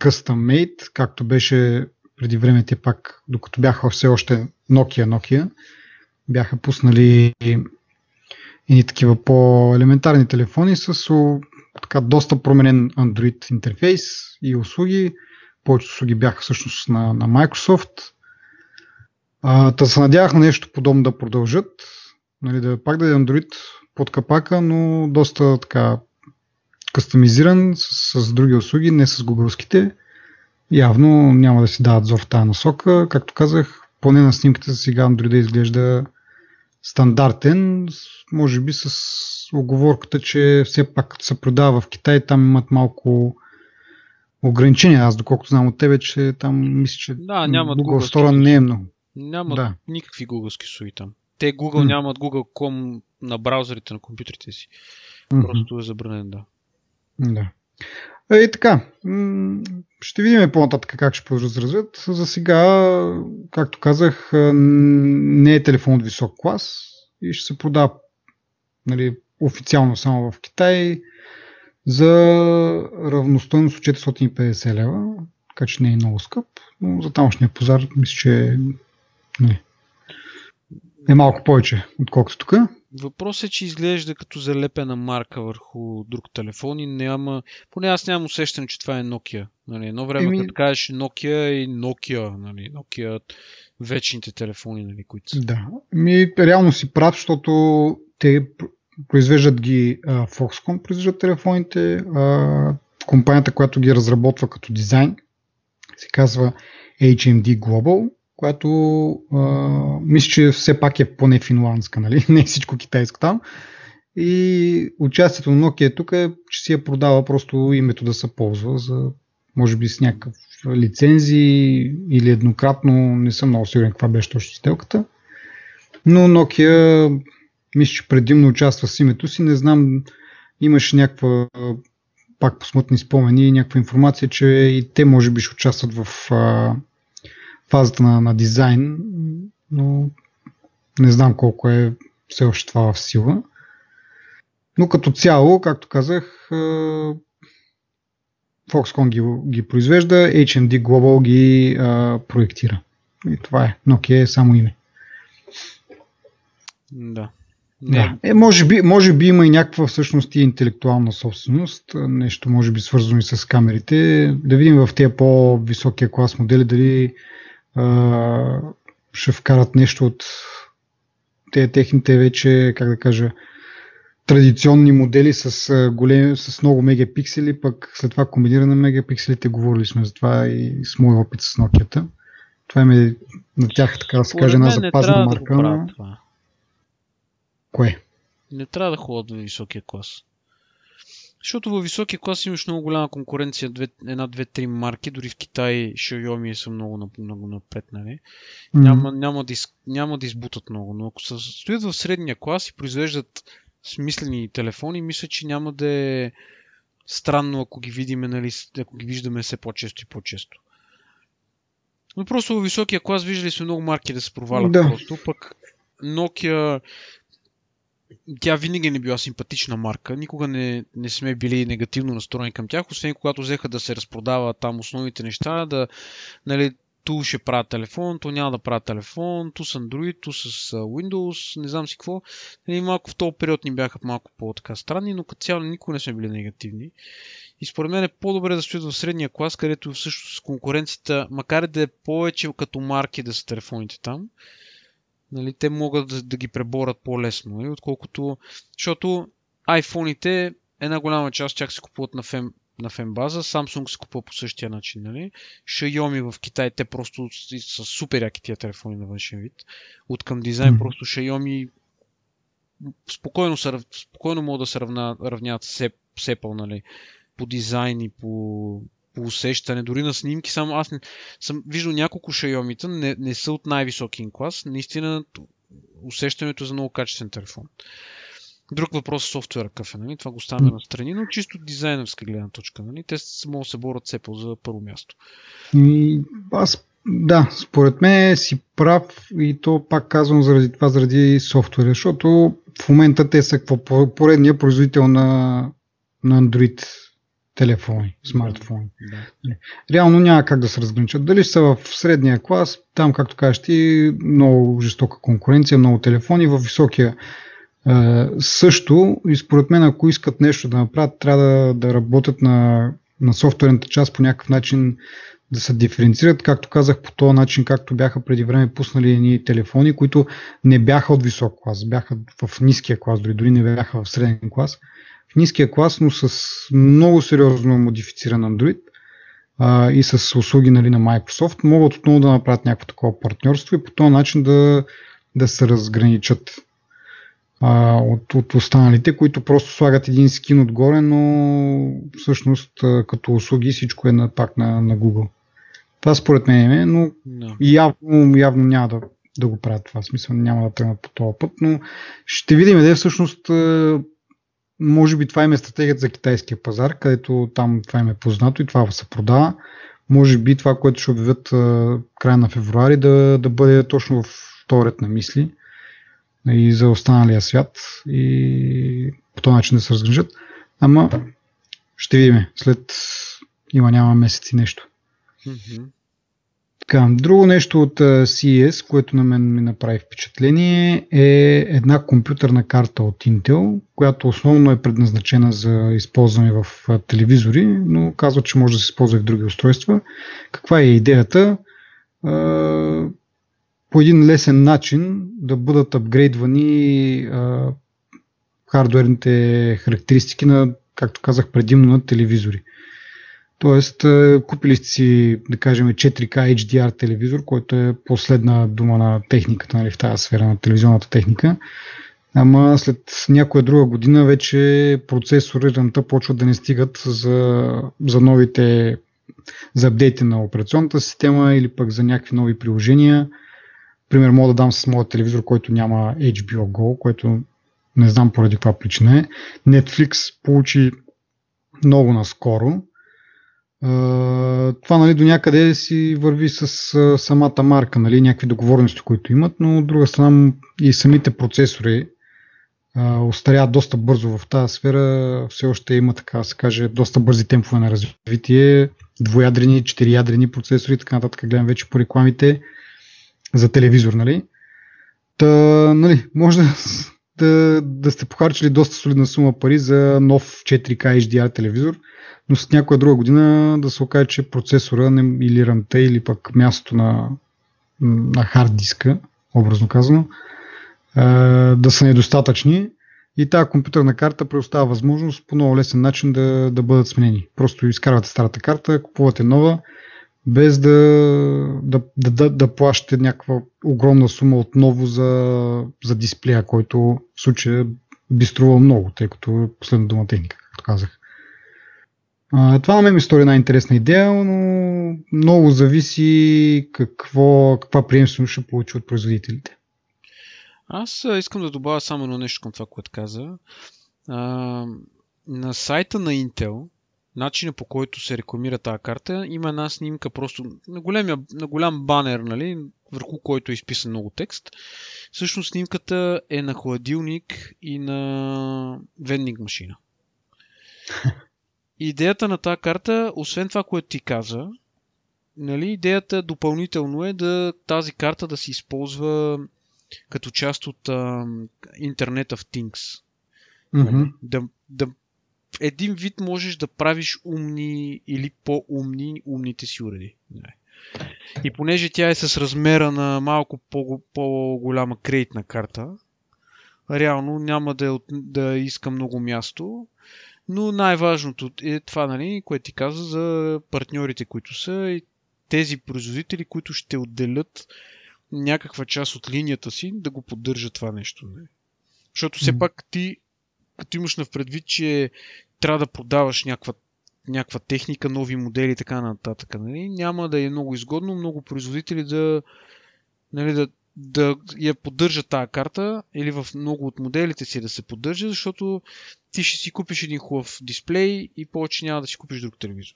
A: custom made, както беше преди време те пак, докато бяха все още Nokia Nokia, бяха пуснали и такива по-елементарни телефони с така, доста променен Android интерфейс и услуги. Повечето услуги бяха всъщност на, на Microsoft. А, та се надявах на нещо подобно да продължат. Нали, да пак да е Android под капака, но доста така кастомизиран с, с други услуги, не с гугълските. Явно няма да си дават зов в тази насока. Както казах, поне на снимките сега Android изглежда стандартен, може би с оговорката, че все пак се продава в Китай, там имат малко ограничения. Аз доколкото знам от тебе, че там мисля, че
B: да, нямат
A: Google Store не е много.
B: Нямат да. никакви гугълски суи там. Те Google mm. нямат Google.com на браузърите на компютрите си. Mm-hmm. Просто е забранен, да.
A: Да. И е, така, ще видим по-нататък как ще продължат За сега, както казах, не е телефон от висок клас и ще се продава нали, официално само в Китай за равностойност от 450 лева, така че не е много скъп, но за тамошния пазар мисля, че нали, е малко повече, отколкото тук.
B: Въпросът е, че изглежда като залепена марка върху друг телефон и няма... Поне аз нямам усещане, че това е Nokia. Нали, едно време, Еми... като кажеш Nokia и Nokia, нали, Nokia вечните телефони, нали, които са.
A: Да. Ми, реално си прав, защото те произвеждат ги а, Foxconn, произвеждат телефоните. Компанията, която ги разработва като дизайн, се казва HMD Global която мисля, че все пак е поне финландска, нали? не е всичко китайско там. И участието на Nokia тук е, че си я продава просто името да се ползва за може би с някакъв лицензии или еднократно, не съм много сигурен каква беше точно сделката. Но Nokia мисля, че предимно участва с името си. Не знам, имаше някаква пак по смътни спомени, някаква информация, че и те може би ще участват в а, фазата на, на дизайн, но не знам колко е все още това в сила. Но като цяло, както казах, Foxconn ги, ги произвежда, HMD Global ги а, проектира. И това е. Nokia е само име.
B: Да.
A: Да. Е, може, би, може би има и някаква всъщност и интелектуална собственост, нещо може би свързано и с камерите. Да видим в тези по-високия клас модели дали а, ще вкарат нещо от те, техните вече, как да кажа, традиционни модели с, големи, с много мегапиксели, пък след това комбиниране на мегапикселите, говорили сме за това и с моя опит с Nokia. Това е на тях, така да се каже, една запазна марка. Да това. Кое?
B: Не трябва да ходят в високия клас. Защото във високия клас имаш много голяма конкуренция, две, една, две, три марки, дори в Китай Xiaomi са много, много напред, нали? Mm-hmm. Няма, няма, да из, няма да избутат много, но ако са, стоят в средния клас и произвеждат смислени телефони, мисля, че няма да е странно, ако ги видим, нали, ако ги виждаме все по-често и по-често. Но просто във високия клас виждали сме много марки да се провалят да. просто, пък Nokia тя винаги не била симпатична марка. Никога не, не сме били негативно настроени към тях, освен когато взеха да се разпродава там основните неща, да, нали, ту ще правят телефон, то няма да правят телефон, ту с Android, ту с Windows, не знам си какво. Нали, малко в този период ни бяха малко по-така странни, но като цяло никога не сме били негативни. И според мен е по-добре да стоят в средния клас, където всъщност конкуренцията, макар да е повече като марки да са телефоните там, нали, те могат да, да ги преборят по-лесно, нали, отколкото, защото iPhone-ите, една голяма част чак се купуват на фем, на фембаза, Samsung се купува по същия начин, нали? Xiaomi в Китай, те просто са супер яки тия телефони на външен вид. От към дизайн mm-hmm. просто Xiaomi спокойно, са, спокойно могат да се равна, равняват с, Apple, нали? По дизайн и по усещане, дори на снимки, само аз не, съм виждал няколко Xiaomi-та, не, не са от най-високия клас, наистина усещането е за много качествен телефон. Друг въпрос е софтуера кафе, нали? това го ставаме на страни, но чисто дизайнерска гледна точка. Нали? Те могат да се борят с Apple за първо място.
A: И, аз, да, според мен си прав и то пак казвам заради това, заради софтуера, защото в момента те са какво, поредния производител на на Android телефони, смартфони. Да. Реално няма как да се разграничат. Дали са в средния клас, там, както кажеш ти, много жестока конкуренция, много телефони, в високия е, също и според мен, ако искат нещо да направят, трябва да, да работят на, на софтуерната част по някакъв начин да се диференцират, както казах, по този начин, както бяха преди време пуснали едни телефони, които не бяха от висок клас, бяха в ниския клас, дори, дори не бяха в среден клас. В ниския клас, но с много сериозно модифициран Android а, и с услуги нали, на Microsoft, могат отново да направят някакво такова партньорство и по този начин да, да се разграничат а, от, от останалите, които просто слагат един скин отгоре, но всъщност като услуги всичко е на, пак на, на Google. Това според мен е, но no. явно, явно няма да, да го правят това. Смисъл няма да тръгнат по този път, но ще видим де всъщност може би това им е стратегията за китайския пазар, където там това им е познато и това се продава. Може би това, което ще обявят края на февруари, да, да бъде точно в ред на мисли и за останалия свят и по този начин да се разгръжат. Ама ще видим след има няма месеци нещо. Mm-hmm. Така, друго нещо от CES, което на мен ми направи впечатление е една компютърна карта от Intel, която основно е предназначена за използване в телевизори, но казва, че може да се използва и в други устройства. Каква е идеята? По един лесен начин да бъдат апгрейдвани хардуерните характеристики на, както казах, предимно на телевизори. Тоест, е, купили сте си, да кажем, 4K HDR телевизор, който е последна дума на техниката, нали, в тази сфера на телевизионната техника. Ама след някоя друга година вече процесори ранта почват да не стигат за, за новите за апдейти на операционната система или пък за някакви нови приложения. Пример мога да дам с моят телевизор, който няма HBO Go, който не знам поради каква причина е. Netflix получи много наскоро това нали, до някъде си върви с самата марка, нали, някакви договорности, които имат, но от друга страна и самите процесори остаряват доста бързо в тази сфера. Все още има, така се каже, доста бързи темпове на развитие. Двоядрени, четириядрени процесори и така нататък. Гледам вече по рекламите за телевизор, нали? Та, нали, може да, да, да сте похарчили доста солидна сума пари за нов 4K HDR телевизор – но с някоя друга година да се окаже, че процесора не, или рамта, или пък мястото на, на хард диска, образно казано, да са недостатъчни и тази компютърна карта предоставя възможност по много лесен начин да, да бъдат сменени. Просто изкарвате старата карта, купувате нова, без да, да, да, да, да плащате някаква огромна сума отново за, за дисплея, който в случая би струвал много, тъй като е последна дума техника, както казах. А, това на мен ми стори една интересна идея, но много зависи какво, каква приемственост ще получи от производителите.
B: Аз искам да добавя само едно нещо към това, което каза. А, на сайта на Intel, начина по който се рекламира тази карта, има една снимка просто на, големия, на голям банер, нали, върху който е изписан много текст. Всъщност снимката е на хладилник и на вендинг машина. идеята на тази карта, освен това, което ти каза, нали, идеята допълнително е да тази карта да се използва като част от uh, Internet of Things. Mm-hmm. Да, да, един вид можеш да правиш умни или по-умни умните си уреди. И понеже тя е с размера на малко по- по-голяма кредитна карта, реално няма да, е да иска много място но най-важното е това, нали, което ти каза за партньорите, които са и тези производители, които ще отделят някаква част от линията си да го поддържат това нещо. Не? Защото все пак ти, като имаш на предвид, че трябва да продаваш някаква, някаква техника, нови модели и така нататък, нали? няма да е много изгодно много производители да, нали, да, да я поддържат тази карта или в много от моделите си да се поддържа, защото ти ще си купиш един хубав дисплей и повече няма да си купиш друг телевизор.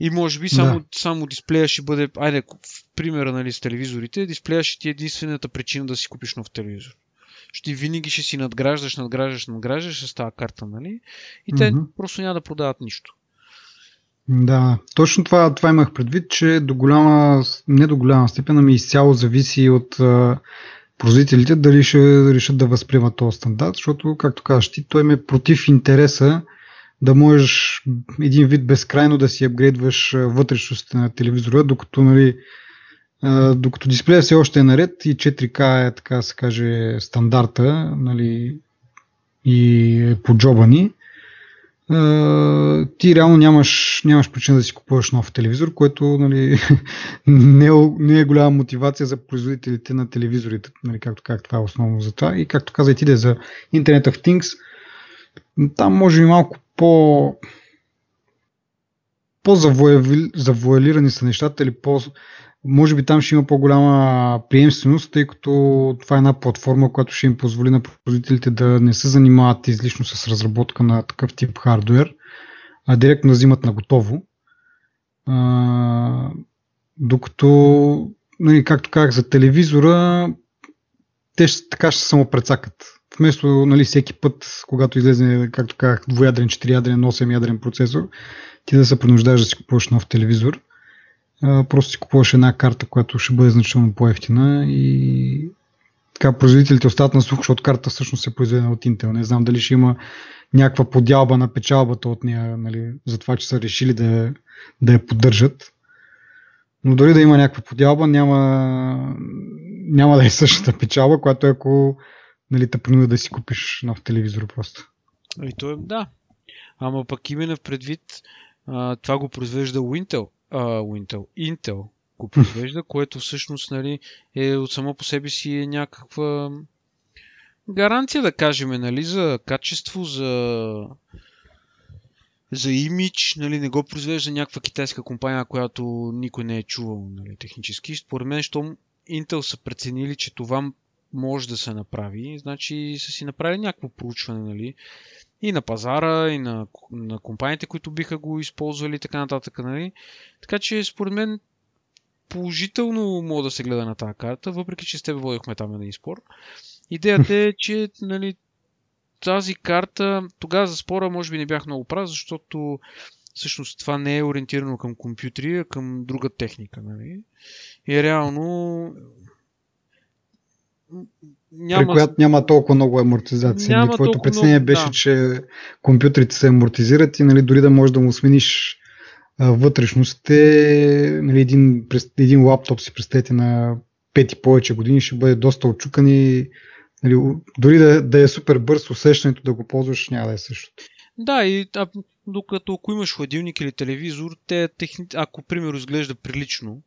B: И може би само, да. само дисплея ще бъде, айде, в примера нали, с телевизорите, дисплея ще ти е единствената причина да си купиш нов телевизор. ще винаги ще си надграждаш, надграждаш, надграждаш с тази карта, нали? И те mm-hmm. просто няма да продават нищо.
A: Да, точно това, това имах предвид, че до голяма, не до голяма степен, ами изцяло зависи от а, производителите дали ще решат да възприемат този стандарт, защото, както казваш ти, той ме против интереса да можеш един вид безкрайно да си апгрейдваш вътрешностите на телевизора, докато, нали, докато дисплея все още е наред и 4K е, така се каже, стандарта нали, и е поджобани, ти реално нямаш, нямаш причина да си купуваш нов телевизор, което нали, не, е, не е голяма мотивация за производителите на телевизорите, нали, както как това е основно за това. И както каза и ти да за Internet of Things, там може и малко по по-завуалирани са нещата или по, може би там ще има по-голяма приемственост, тъй като това е една платформа, която ще им позволи на производителите да не се занимават излишно с разработка на такъв тип хардвер, а директно взимат на готово. Докато, нали, както казах, за телевизора, те ще, така ще само прецакат. Вместо нали, всеки път, когато излезе, както казах, двуядрен, четириядрен, 8 ядрен процесор, ти да се принуждаш да си купуваш нов телевизор, просто си купуваш една карта, която ще бъде значително по-ефтина и така производителите остават на слух, защото карта всъщност е произведена от Intel. Не знам дали ще има някаква подялба на печалбата от нея, нали, за това, че са решили да, да я поддържат. Но дори да има някаква подялба, няма, няма да е същата печалба, която е ако нали, те принуди да си купиш нов телевизор просто.
B: И то е, да. Ама пък именно в предвид а, това го произвежда Intel а, Intel, Intel го произвежда, което всъщност нали, е от само по себе си е някаква гаранция, да кажем, нали, за качество, за, за имидж, нали, не го произвежда някаква китайска компания, която никой не е чувал нали, технически. Според мен, щом Intel са преценили, че това може да се направи, значи са си направили някакво проучване, нали, и на пазара, и на, на компаниите, които биха го използвали така нататък. Нали? Така че според мен положително мога да се гледа на тази карта, въпреки че с теб водихме там един спор. Идеята е, че нали, тази карта, тогава за спора може би не бях много прав, защото всъщност това не е ориентирано към компютри, а към друга техника. Нали? И реално
A: няма... При която няма толкова много амортизация. Няма нали, Твоето преценение беше, да. че компютрите се амортизират и нали, дори да можеш да му смениш вътрешностите, нали, един, един лаптоп си представете на 5 и повече години ще бъде доста очукан и нали, дори да, да е супер бърз, усещането да го ползваш няма да е същото.
B: Да, и а, докато ако имаш хладилник или телевизор, те, техни... ако примерно изглежда прилично,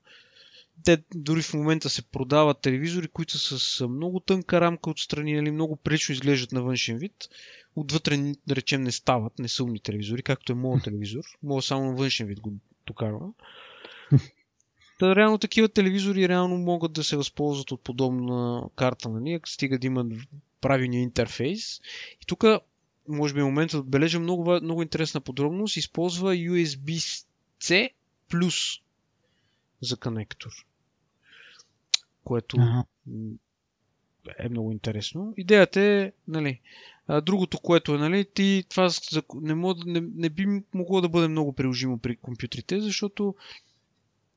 B: те дори в момента се продават телевизори, които са с много тънка рамка отстрани, нали, много прилично изглеждат на външен вид. Отвътре, да речем, не стават, не са умни телевизори, както е моят телевизор. Моят само на външен вид го докарва. Та, реално такива телевизори реално могат да се възползват от подобна карта, нали, стига да имат правилния интерфейс. И тук, може би, момента да отбележа много, много интересна подробност. Използва USB-C плюс за конектор което ага. е много интересно. Идеята е, нали, другото, което е, нали, ти това не, мог, не, не би могло да бъде много приложимо при компютрите, защото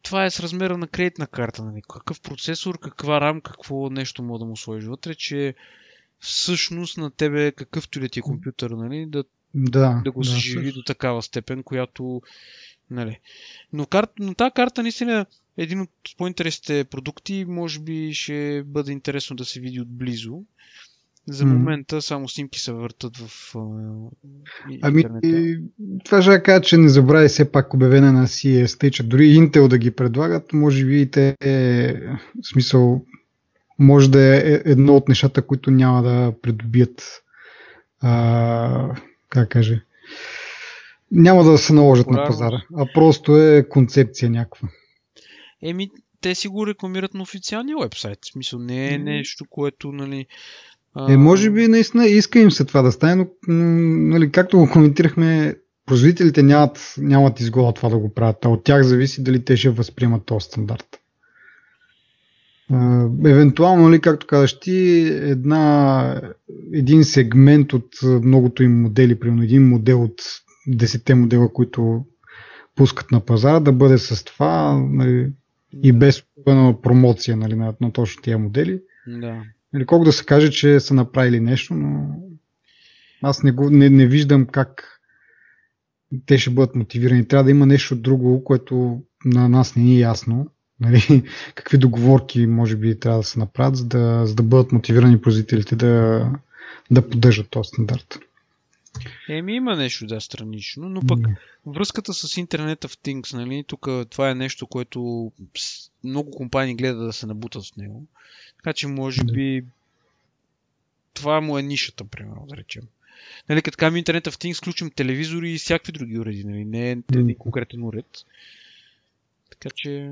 B: това е с размера на кредитна карта. Нали. Какъв процесор, каква рам, какво нещо мога да му сложиш вътре, че всъщност на тебе какъвто ли ти е компютър, нали, да, да, да го да, съживи до такава степен, която Нали. Но, кар... Но тази карта наистина един от по-интересните продукти. Може би ще бъде интересно да се види отблизо. За момента само снимки се въртат в
A: Ами, това ще кажа, че не забравяй все пак обявена на CES, че дори Intel да ги предлагат, може би и те, е, в смисъл, може да е, едно от нещата, които няма да придобият, а, как каже, няма да се наложат на пазара, а просто е концепция някаква.
B: Еми, те си го рекламират на официалния вебсайт. В смисъл, не е нещо, което, нали...
A: А... Е, може би наистина иска им се това да стане, но, нали, както го коментирахме, производителите нямат, нямат изгода това да го правят, а от тях зависи дали те ще възприемат този стандарт. Евентуално, ли, нали, както казаш ти, една, един сегмент от многото им модели, примерно един модел от 10 модела, които пускат на пазара, да бъде с това нали, и без особена промоция нали, на, на точно тия модели.
B: Да.
A: Или колко да се каже, че са направили нещо, но аз не, го, не, не виждам как те ще бъдат мотивирани. Трябва да има нещо друго, което на нас не ни е ясно. Нали, какви договорки може би трябва да се направят, за да, за да бъдат мотивирани производителите да, да поддържат този стандарт.
B: Еми има нещо да странично, но пък връзката с Internet of Things, нали, тук това е нещо, което много компании гледат да се набутат в него. Така че може би това му е нишата, примерно, да речем. Нали, като казвам Internet of Things, включвам телевизори и всякакви други уреди, нали, не е един конкретен уред. Така че...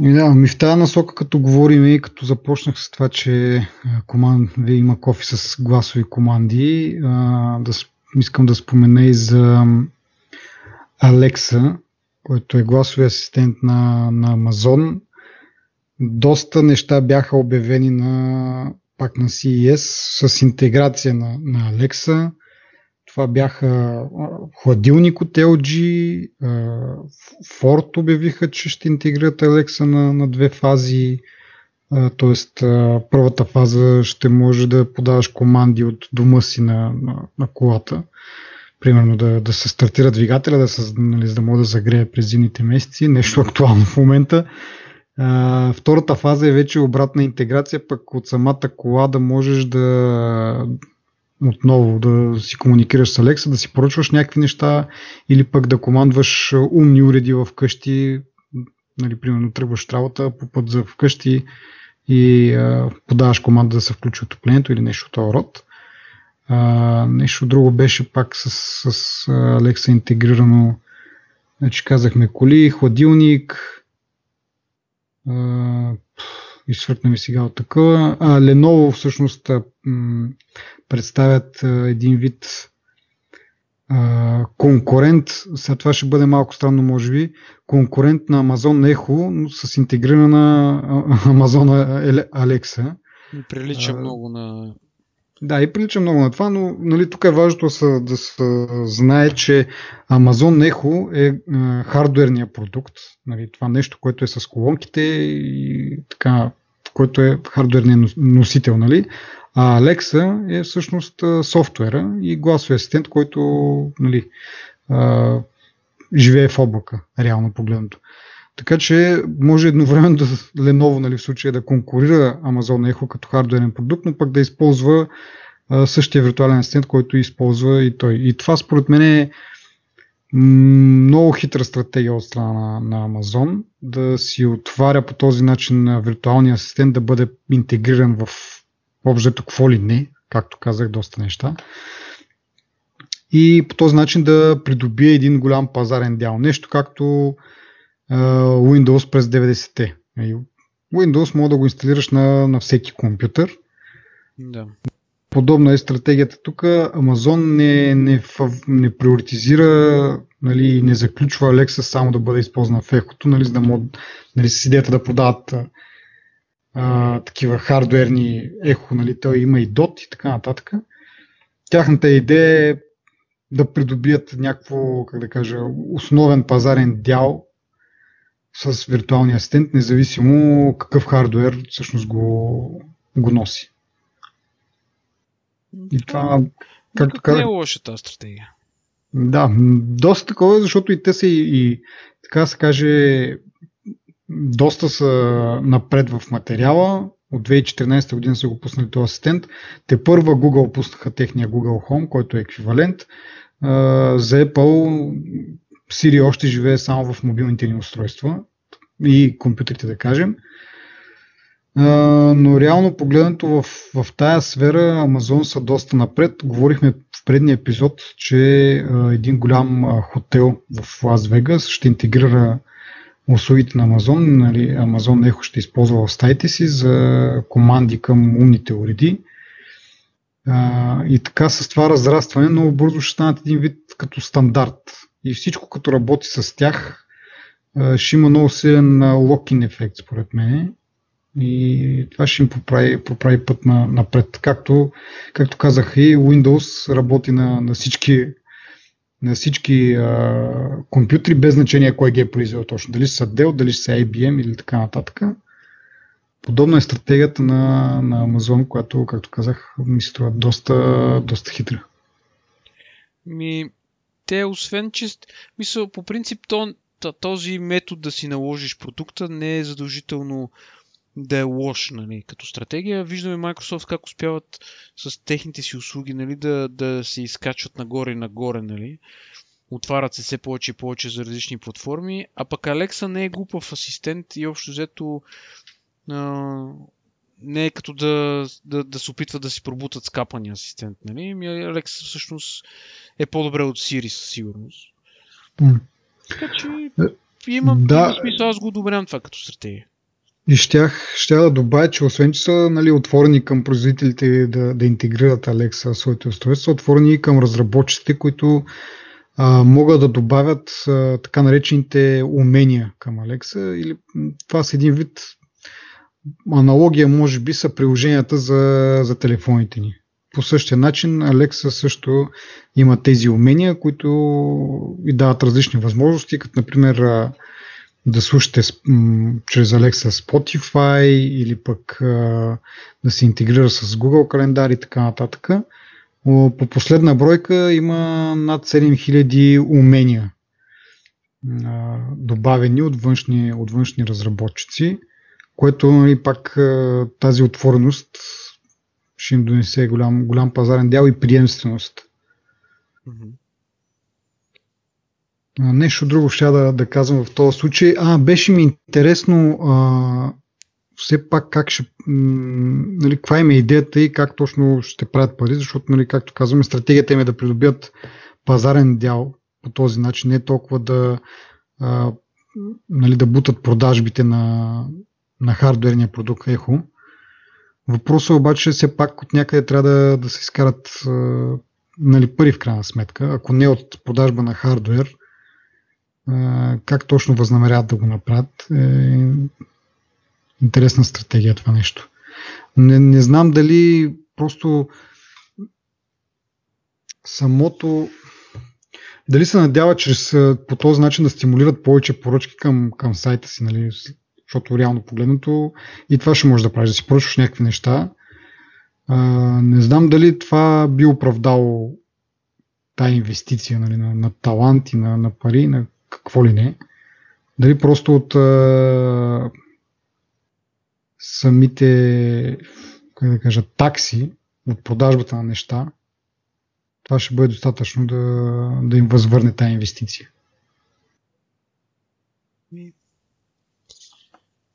A: Да, ми в тази насока, като говорим и като започнах с това, че команд, има кофи с гласови команди, а, да, искам да спомена и за Alexa, който е гласови асистент на, на Amazon. Доста неща бяха обявени на, пак на CES с интеграция на, на Alexa. Това бяха хладилник от LG, Ford обявиха, че ще интегрират Alexa на, на две фази. Тоест, първата фаза ще може да подаваш команди от дома си на, на, на колата. Примерно да, да се стартира двигателя, да се, нали, за да може да загрее през зимните месеци. Нещо актуално в момента. А, втората фаза е вече обратна интеграция, пък от самата кола да можеш да отново да си комуникираш с Алекса, да си поръчваш някакви неща или пък да командваш умни уреди в къщи, нали, примерно тръгваш работа по път за вкъщи и а, подаваш команда да се включи отоплението или нещо от този род. А, нещо друго беше пак с, с Алекса интегрирано. Значи казахме коли, хладилник, изсвъртна ми сега от такова. А, Lenovo всъщност м- представят а, един вид а, конкурент, сега това ще бъде малко странно може би, конкурент на Amazon Echo, но с интегрирана Amazon Alexa.
B: Прилича а, много на
A: да, и прилича много на това, но нали, тук е важно да, да се знае, че Amazon Echo е, е хардуерния продукт. Нали, това нещо, което е с колонките и така, който е хардуерният носител. Нали? А Alexa е всъщност софтуера и гласовия асистент, който нали, а, живее в облака, реално погледното. Така че може едновременно да Lenovo нали, в случая да конкурира Amazon Echo като хардуерен продукт, но пък да използва а, същия виртуален асистент, който използва и той. И това според мен е много хитра стратегия от страна на, на Amazon да си отваря по този начин на виртуалния асистент да бъде интегриран в обжето какво ли не, както казах, доста неща. И по този начин да придобие един голям пазарен дял. Нещо както Windows през 90-те. Windows може да го инсталираш на, на всеки компютър.
B: Да.
A: Подобна е стратегията тук. Amazon не, не, не приоритизира нали, не заключва Alexa само да бъде използвана в ехото, нали, за да могат нали, с идеята да продават а, такива хардуерни ехо, нали, той има и DOT и така нататък. Тяхната идея е да придобият някакво, как да кажа, основен пазарен дял с виртуалния асистент, независимо какъв хардвер всъщност го, го носи.
B: И това, както казах... Не е лоша тази стратегия.
A: Да, доста такова, защото и те са и, и така се каже, доста са напред в материала. От 2014 година са го пуснали този асистент. Те първа Google пуснаха техния Google Home, който е еквивалент. За Apple Siri още живее само в мобилните ни устройства и компютрите, да кажем. Но реално погледнато в, в тая сфера Amazon са доста напред. Говорихме в предния епизод, че един голям хотел в Лас Вегас ще интегрира услугите на Amazon. Нали, Amazon Echo ще използва в стаите си за команди към умните уреди. И така с това разрастване много бързо ще станат един вид като стандарт и всичко като работи с тях ще има много силен локин ефект според мен. И това ще им поправи, поправи път на, напред. Както, както казах и Windows работи на, на всички, на всички а, компютри, без значение кой ги е произвел точно. Дали са Dell, дали са IBM или така нататък. Подобна е стратегията на, на Amazon, която, както казах, ми се струва доста, доста хитра.
B: Ми, те, освен че, мисля, по принцип, то, този метод да си наложиш продукта не е задължително да е лош нали, като стратегия. Виждаме Microsoft как успяват с техните си услуги нали, да, да се изкачват нагоре и нагоре. Нали. Отварят се все повече и повече за различни платформи, а пък Alexa не е глупав асистент и общо взето а, не е като да, да, да се опитва да си пробутат скапания асистент. Нали? Ми Alexa всъщност е по-добре от Siri със сигурност. Така че имам да. смисъл, аз го одобрявам това като стратегия.
A: И щях, щях да добавя, че освен, че са нали, отворени към производителите да, да интегрират Alexa в своите устройства, са отворени и към разработчиците, които а, могат да добавят а, така наречените умения към Alexa. Или, това са един вид аналогия, може би, са приложенията за, за телефоните ни. По същия начин Alexa също има тези умения, които ви дават различни възможности, като например да слушате чрез Alexa Spotify или пък да се интегрира с Google календар и така нататък. По последна бройка има над 7000 умения добавени от външни, от външни разработчици, което и нали, пак тази отвореност ще им донесе голям, голям пазарен дял и приемственост. Mm-hmm. Нещо друго ще да, да казвам в този случай. А, беше ми интересно а, все пак как ще, нали, каква им е идеята и как точно ще правят пари, защото, нали, както казваме, стратегията им е да придобият пазарен дял по този начин, не толкова да, а, нали, да бутат продажбите на, на хардверния продукт Echo. Въпросът обаче все пак от някъде трябва да, да се изкарат а, нали, пари в крайна сметка, ако не от продажба на хардвер, как точно възнамеряват да го направят. Е интересна стратегия това нещо. Не, не знам дали просто самото дали се надява чрез по този начин да стимулират повече поръчки към, към сайта си, нали? защото реално погледнато и това ще може да правиш, да си поръчваш някакви неща. А, не знам дали това би оправдало тази инвестиция нали, на, на талант и на, на пари, на какво ли не. Дали просто от а, самите как да кажа, такси от продажбата на неща, това ще бъде достатъчно да, да им възвърне тази инвестиция.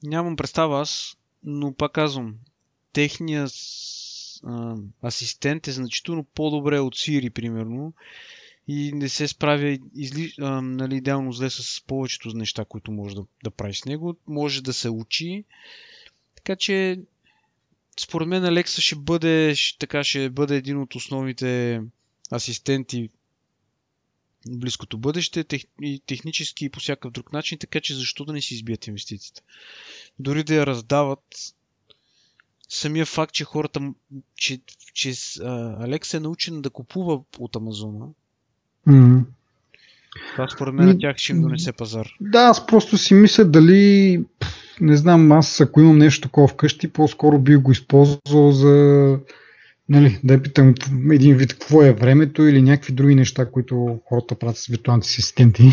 B: Нямам представа аз, но пак казвам, техният асистент е значително по-добре от Siri, примерно и не се справя изли, а, нали, идеално зле с повечето неща, които може да, да прави с него. Може да се учи. Така че, според мен Алекса ще бъде, ще, така, ще бъде един от основните асистенти в близкото бъдеще, тех, и технически и по всякакъв друг начин, така че защо да не си избият инвестицията? Дори да я раздават, самия факт, че хората, че, че Алекса е научен да купува от Амазона, Това според мен на тях ще им донесе пазар.
A: Да, аз просто си мисля дали, не знам, аз ако имам нещо такова вкъщи, по-скоро би го използвал за, нали, да питам един вид какво е времето или някакви други неща, които хората правят с виртуалните асистенти.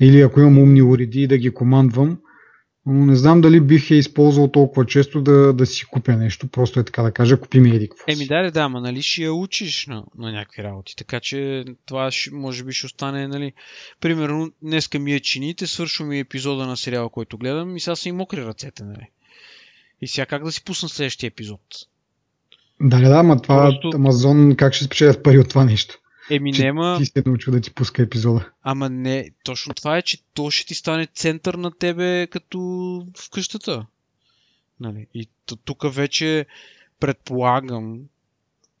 A: Или ако имам умни уреди да ги командвам, но не знам дали бих я използвал толкова често да, да си купя нещо. Просто е така да кажа, купи ми еди какво
B: Еми да, да, ама нали ще я учиш на, на някакви работи. Така че това ще, може би ще остане, нали. Примерно, днеска ми е чините, свършва ми епизода на сериала, който гледам и сега са и мокри ръцете, нали. И сега как да си пусна следващия епизод?
A: Да, да, ама това Просто... Амазон как ще спечелят пари от това нещо?
B: Еми нема...
A: Ти се научил да ти пуска епизода.
B: Ама не, точно това е, че то ще ти стане център на тебе като в къщата. Нали? И тук вече предполагам,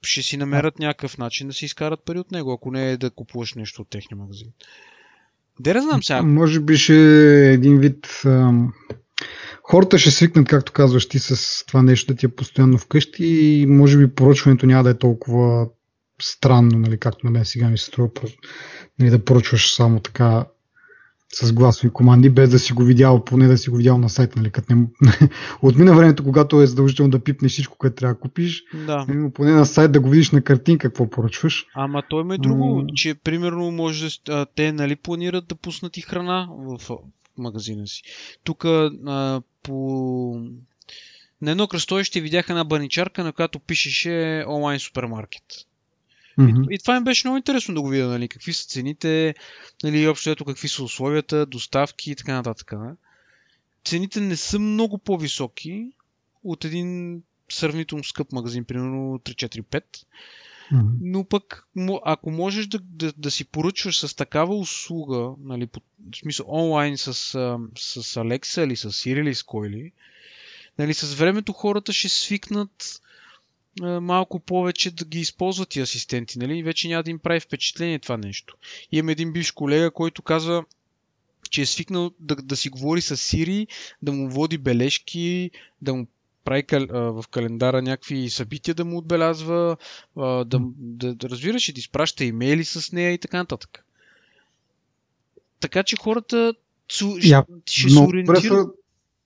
B: ще си намерят някакъв начин да си изкарат пари от него, ако не е да купуваш нещо от техния магазин. Де да знам сега.
A: Може би ще е един вид ам, хората ще свикнат, както казваш ти, с това нещо да ти е постоянно вкъщи и може би поръчването няма да е толкова странно, нали, както на мен сега ми се струва нали, да поръчваш само така с гласови команди, без да си го видял, поне да си го видял на сайт, нали, като не... Отмина времето, когато е задължително да пипнеш всичко, което трябва да купиш,
B: да.
A: Нали, поне на сайт да го видиш на картинка какво поръчваш.
B: Ама той има и друго, mm. че примерно може да, те нали планират да пуснат и храна в магазина си. Тук по на едно кръстовище видях една баничарка, на която пишеше онлайн супермаркет. Mm-hmm. И, и това им беше много интересно да го видя, нали, какви са цените, нали, общо ето какви са условията, доставки и така нататък. Не? Цените не са много по-високи от един сравнително скъп магазин, примерно 3-4-5. Mm-hmm. Но пък, ако можеш да, да, да си поръчваш с такава услуга, нали, по, в смисъл онлайн с, с Alexa или с Siri или с кой ли, нали, с времето хората ще свикнат малко повече да ги използват и асистенти, нали? Вече няма да им прави впечатление това нещо. И имам един бивш колега, който казва, че е свикнал да, да си говори с Сири, да му води бележки, да му прави кал, а, в календара някакви събития да му отбелязва, а, да, да, да разбираш и да изпраща имейли с нея и така нататък. Така че хората цу,
A: ще, ще се ориентират.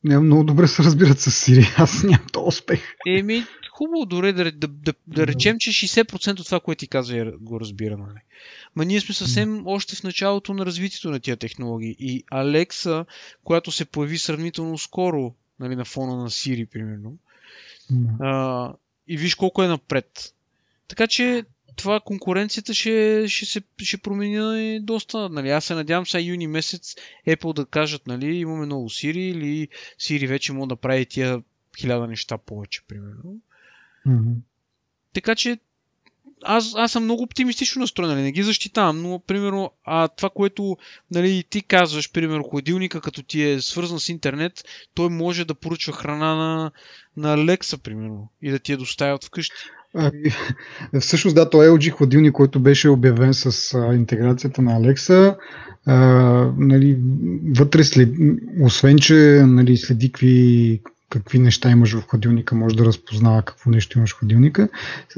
A: Не, много добре се разбират с Сири. Аз нямам то успех.
B: Еми, хубаво дори да, да, да, да речем, че 60% от това, което ти казва, го разбира. Нали? Ма ние сме съвсем още в началото на развитието на тия технологии. И Алекса, която се появи сравнително скоро нали, на фона на Siri, примерно, а, и виж колко е напред. Така че това конкуренцията ще, ще се ще промени доста. Нали. Аз се надявам сега юни месец Apple да кажат, нали, имаме ново Siri или Siri вече може да прави тия хиляда неща повече, примерно.
A: Mm-hmm.
B: Така че аз, аз съм много оптимистично настроен, нали, не ги защитавам, но примерно а, това, което нали, ти казваш, примерно хладилника, като ти е свързан с интернет, той може да поръчва храна на, на Лекса, примерно, и да ти я доставят вкъщи.
A: А, всъщност да, то е LG хладилник, който беше обявен с а, интеграцията на Alexa. А, нали, вътре след, освен, че нали, следи какви какви неща имаш в хладилника, може да разпознава какво нещо имаш в хладилника.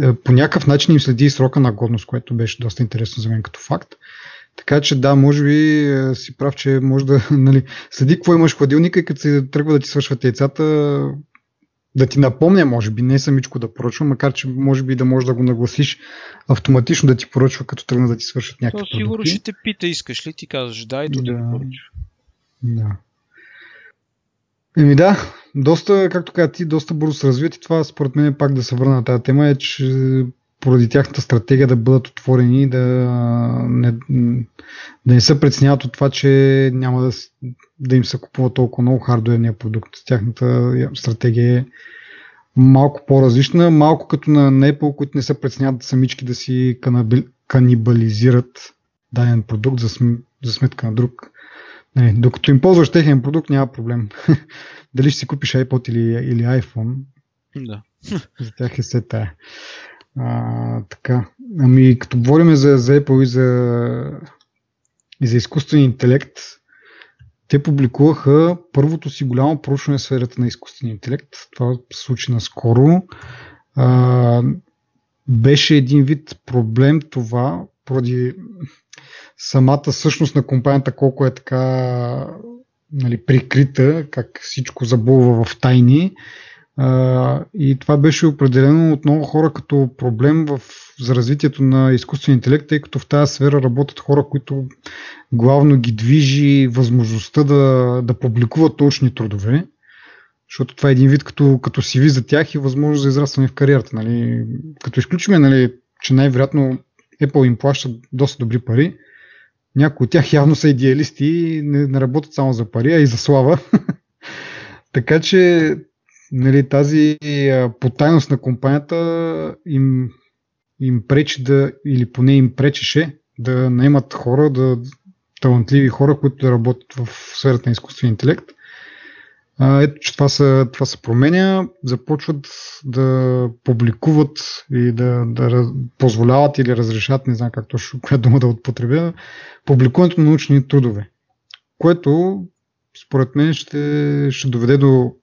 A: Е, по някакъв начин им следи и срока на годност, което беше доста интересно за мен като факт. Така че да, може би е, си прав, че може да нали, следи какво имаш в хладилника и като се тръгва да ти свършват яйцата, да ти напомня, може би, не самичко да поръчва, макар че може би да можеш да го нагласиш автоматично да ти поръчва, като тръгна да ти свършат някакви То,
B: сигурно ще те пита, искаш ли, ти казваш да и то да, да поръчва.
A: Да. Еми да, доста, както каза ти, доста бързо се развият и това според мен пак да се върна на тази тема е, че поради тяхната стратегия да бъдат отворени, да не, да не се преценяват от това, че няма да, да им се купува толкова много хардуерния продукт. Тяхната стратегия е малко по-различна, малко като на Apple, които не се преценяват самички да си канибализират даден продукт за, см, за сметка на друг. Не, докато им ползваш техен продукт, няма проблем. Дали ще си купиш iPod или, или iPhone,
B: да.
A: за тях е се тая. А, така. Ами, като говорим за, за Apple и за, и за изкуствен интелект, те публикуваха първото си голямо проучване в сферата на изкуствен интелект. Това се случи наскоро. А, беше един вид проблем това, поради самата същност на компанията, колко е така нали, прикрита, как всичко забулва в тайни. А, и това беше определено от много хора като проблем в, за развитието на изкуствен интелект, тъй като в тази сфера работят хора, които главно ги движи възможността да, да публикуват точни трудове, защото това е един вид като, като CV за тях и възможност за израстване в кариерата. Нали. Като изключиме, нали, че най-вероятно Apple им плаща доста добри пари, някои от тях явно са идеалисти и не, не работят само за пари, а и за слава. така че нали, тази потайност на компанията им, им пречи да, или поне им пречеше да наемат хора, да, талантливи хора, които да работят в сферата на изкуствен интелект. Ето, че това се, това се променя, започват да публикуват и да, да позволяват или разрешат, не знам как точно коя дума да употребя, публикуването на научни трудове. Което според мен ще, ще доведе до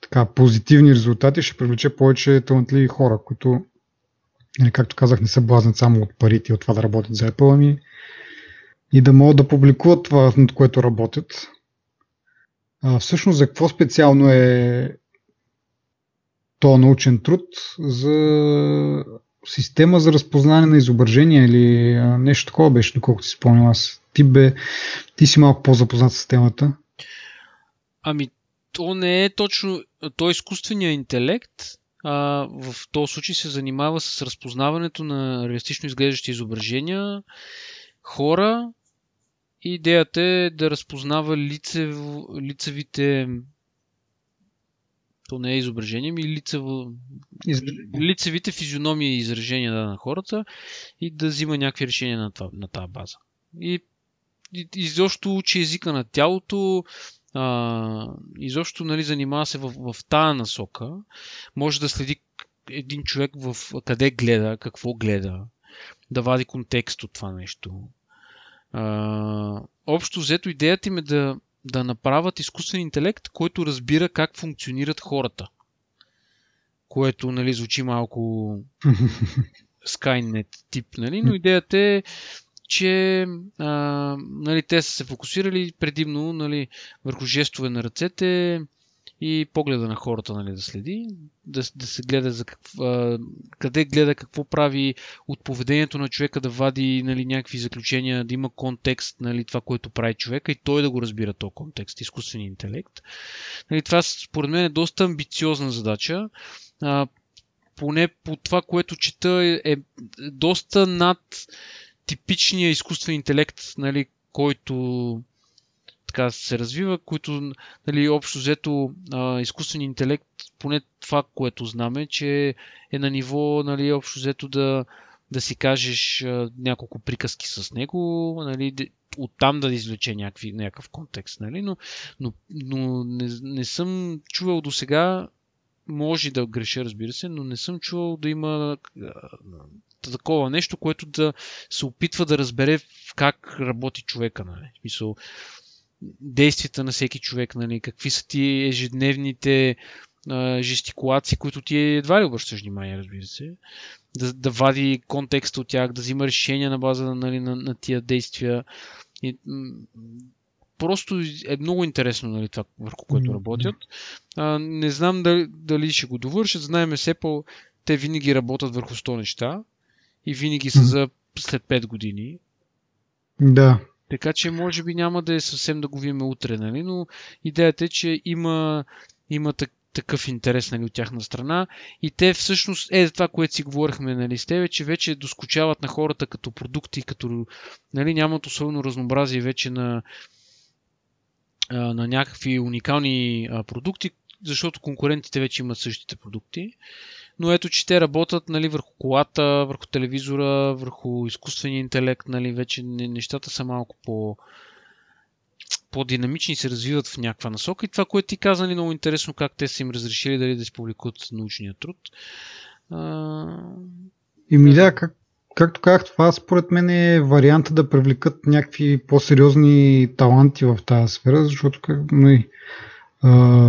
A: така, позитивни резултати, ще привлече повече талантливи хора, които, нали, както казах, не се блазнат само от парите и от това да работят за Apple, ами и да могат да публикуват това, над което работят. А, всъщност за какво специално е то научен труд? За система за разпознаване на изображения или нещо такова беше, доколкото си спомням аз. Ти, бе, ти си малко по-запознат с темата.
B: Ами, то не е точно, то е изкуствения интелект, а, в този случай се занимава с разпознаването на реалистично изглеждащи изображения, хора и идеята е да разпознава лицев, лицевите то не е изображение, ми лицево, лицевите физиономии и изражения да, на хората и да взима някакви решения на, това, на тази база. И, и изобщо учи езика на тялото, а, изобщо нали, занимава се в, в тая насока. Може да следи един човек в къде гледа, какво гледа, да вади контекст от това нещо. А, общо взето идеята им е да, да направят изкуствен интелект, който разбира как функционират хората. Което нали, звучи малко Skynet тип, нали? но идеята е че а, нали, те са се фокусирали предимно нали, върху жестове на ръцете и погледа на хората нали, да следи, да, да се гледа за какво, а, къде гледа, какво прави от поведението на човека, да вади нали, някакви заключения, да има контекст, нали, това, което прави човека и той да го разбира този контекст, изкуствения интелект. Нали, това според мен е доста амбициозна задача. А, поне по това, което чета е, е доста над типичния изкуствен интелект, нали, който така се развива, които нали, общо взето а, изкуствен интелект, поне това, което знаме, че е на ниво нали, общо взето да, да си кажеш няколко приказки с него, нали, оттам да извлече някакви, някакъв контекст. Нали? Но, но, но не, не съм чувал до сега, може да греша, разбира се, но не съм чувал да има такова нещо, което да се опитва да разбере как работи човека. Нали? Мисъл, действията на всеки човек, нали? какви са ти ежедневните а, жестикулации, които ти едва ли обръщаш внимание, разбира се. Да, да вади контекста от тях, да взима решения на база нали, на, на тия действия. И, просто е много интересно нали, това, върху което работят. А, не знам дали, дали ще го довършат. Знаеме все по те винаги работят върху 100 неща и винаги са за след 5 години.
A: Да.
B: Така че може би няма да е съвсем да го видим утре, нали? но идеята е, че има, има так, такъв интерес нали, от тяхна страна и те всъщност, е това, което си говорихме нали, с тебе, че вече доскочават на хората като продукти, като нали, нямат особено разнообразие вече на, на някакви уникални продукти, защото конкурентите вече имат същите продукти но ето, че те работят нали, върху колата, върху телевизора, върху изкуствения интелект, нали, вече нещата са малко по по-динамични се развиват в някаква насока. И това, което ти каза, нали, много интересно как те са им разрешили дали да си публикуват научния труд. А...
A: И ми да, как, както казах, това според мен е варианта да привлекат някакви по-сериозни таланти в тази сфера, защото как, нали,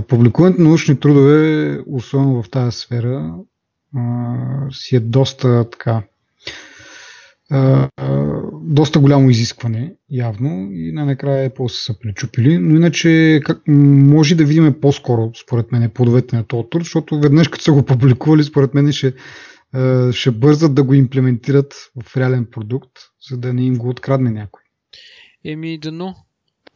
A: публикуването на научни трудове, особено в тази сфера, си е доста така доста голямо изискване, явно, и най-накрая е после са причупили, но иначе как, може да видим по-скоро, според мен, плодовете на този труд, защото веднъж като са го публикували, според мен ще, ще бързат да го имплементират в реален продукт, за да не им го открадне някой.
B: Еми, дано.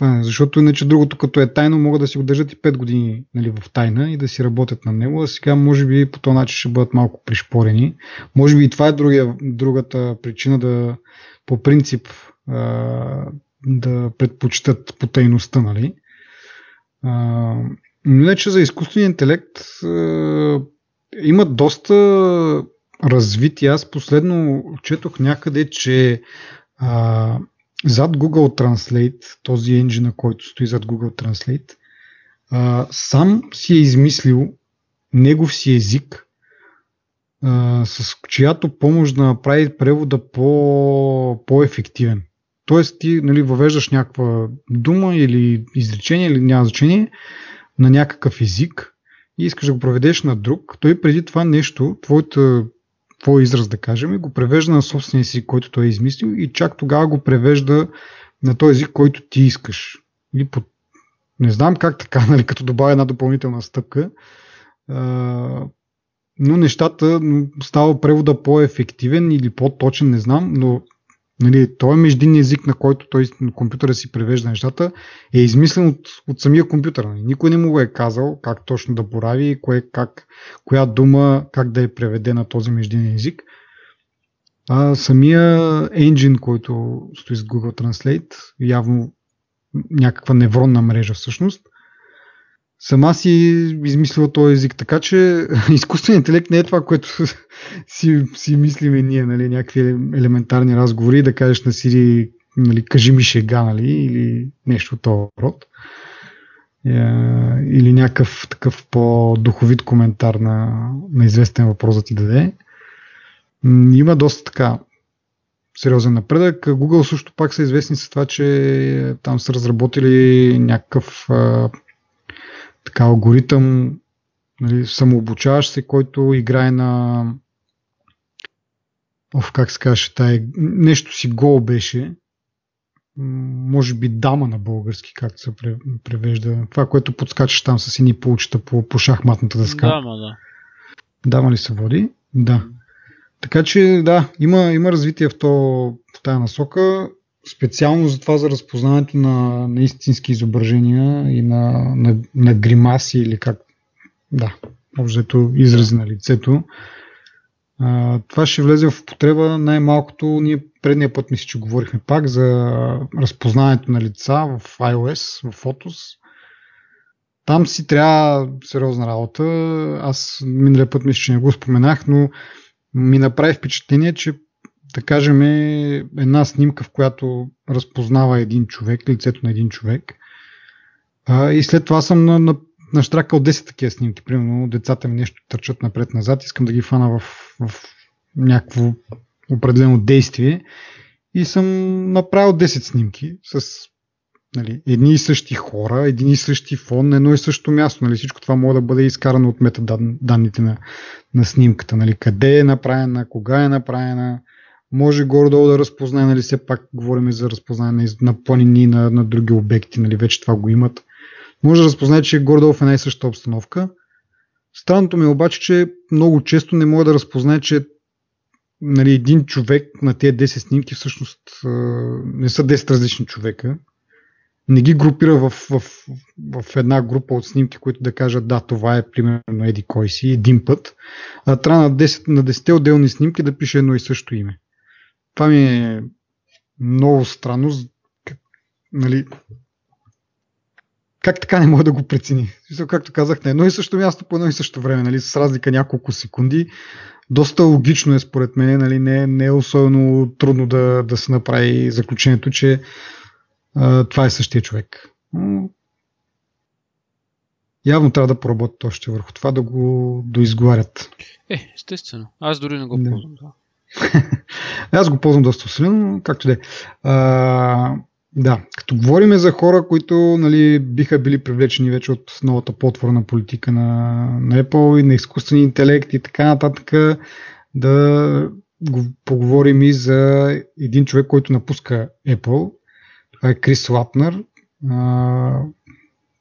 A: Защото иначе другото, като е тайно, могат да си го държат и 5 години нали, в тайна и да си работят на него, а сега може би по този начин ще бъдат малко пришпорени. Може би и това е другия, другата причина да по принцип да предпочитат по тайността. Нали. Но иначе за изкуствения интелект имат доста развитие. Аз последно четох някъде, че зад Google Translate, този енджин, който стои зад Google Translate, а, сам си е измислил негов си език, а, с чиято помощ да направи превода по, по-ефективен. Тоест ти нали, въвеждаш някаква дума или изречение или няма значение на някакъв език и искаш да го проведеш на друг, той преди това нещо, твоята, твой израз да кажем, го превежда на собствения си, който той е измислил и чак тогава го превежда на този език, който ти искаш. Или по... Не знам как така, нали, като добавя една допълнителна стъпка, но нещата става превода по-ефективен или по-точен, не знам, но нали, той е междинен език, на който той на компютъра си превежда нещата, е измислен от, от самия компютър. Нали. Никой не му го е казал как точно да борави и кое, как, коя дума как да я преведе на този междинен език. А самия енджин, който стои с Google Translate, явно някаква невронна мрежа всъщност, сама си измислила този език. Така че изкуственият интелект не е това, което си, си мислиме ние, нали, някакви елементарни разговори, да кажеш на Сири, нали, кажи ми шега, нали, или нещо от този род. Е, или някакъв такъв по-духовит коментар на, на известен въпрос да ти даде. Има доста така сериозен напредък. Google също пак са известни с това, че там са разработили някакъв така алгоритъм, нали, самообучаващ се, който играе на Оф, как се каже, тая, нещо си гол беше, може би дама на български, както се превежда. Това, което подскачаш там с едни получета по, по шахматната дъска.
B: Дама, да.
A: Дама ли се води? Да. Така че, да, има, има развитие в, то, в тази насока специално за това за разпознаването на, на истински изображения и на, на, на гримаси или как, да, общо изрази на лицето. А, това ще влезе в употреба най-малкото. Ние предния път мисля, че говорихме пак за разпознаването на лица в iOS, в Photos. Там си трябва сериозна работа. Аз миналия път мисля, че не го споменах, но ми направи впечатление, че да кажем, една снимка, в която разпознава един човек, лицето на един човек. А, и след това съм на, на, наштракал 10 такива снимки. Примерно децата ми нещо търчат напред-назад, искам да ги фана в, в някакво определено действие. И съм направил 10 снимки с нали, едни и същи хора, един и същи фон, едно и също място. Нали, всичко това може да бъде изкарано от метаданните на, на снимката. Нали, къде е направена, кога е направена, може горе-долу да разпознае, нали, все пак говорим за разпознаване на планини, на, на други обекти, нали, вече това го имат. Може да разпознае, че е горе-долу в една и съща обстановка. Странното ми е обаче, че много често не може да разпознае, че нали, един човек на тези 10 снимки всъщност не са 10 различни човека. Не ги групира в, в, в една група от снимки, които да кажат да, това е примерно еди кой си, един път. А трябва на 10, на 10 отделни снимки да пише едно и също име. Това ми е много странно. Нали, как така не мога да го прецени? Както казах, на едно и също място по едно и също време, нали, с разлика няколко секунди. Доста логично е според мен, нали, не, не е особено трудно да, да се направи заключението, че а, това е същия човек. Но, явно трябва да поработят още върху това, да го доизговарят.
B: Е, естествено. Аз дори не го ползвам това.
A: Аз го ползвам доста усилено, както да е. Да, като говорим за хора, които нали, биха били привлечени вече от новата потворна политика на, на Apple и на изкуствения интелект и така нататък, да го поговорим и за един човек, който напуска Apple. Това е Крис Лапнер.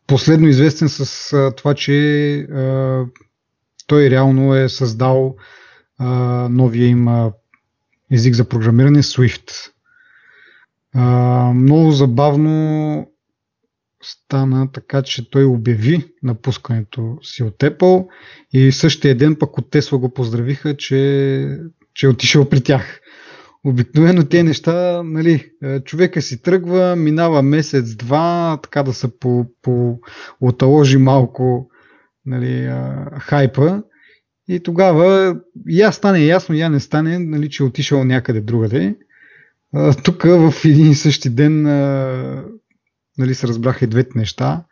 A: Последно известен с това, че той реално е създал новия им език за програмиране Swift. много забавно стана така, че той обяви напускането си от Apple и същия ден пък от Tesla го поздравиха, че, че е отишъл при тях. Обикновено тези неща, нали, човека си тръгва, минава месец-два, така да се по, по оталожи малко нали, хайпа и тогава я стане ясно, я не стане, нали, че е отишъл някъде другаде. Тук в един и същи ден нали, се разбраха и двете неща.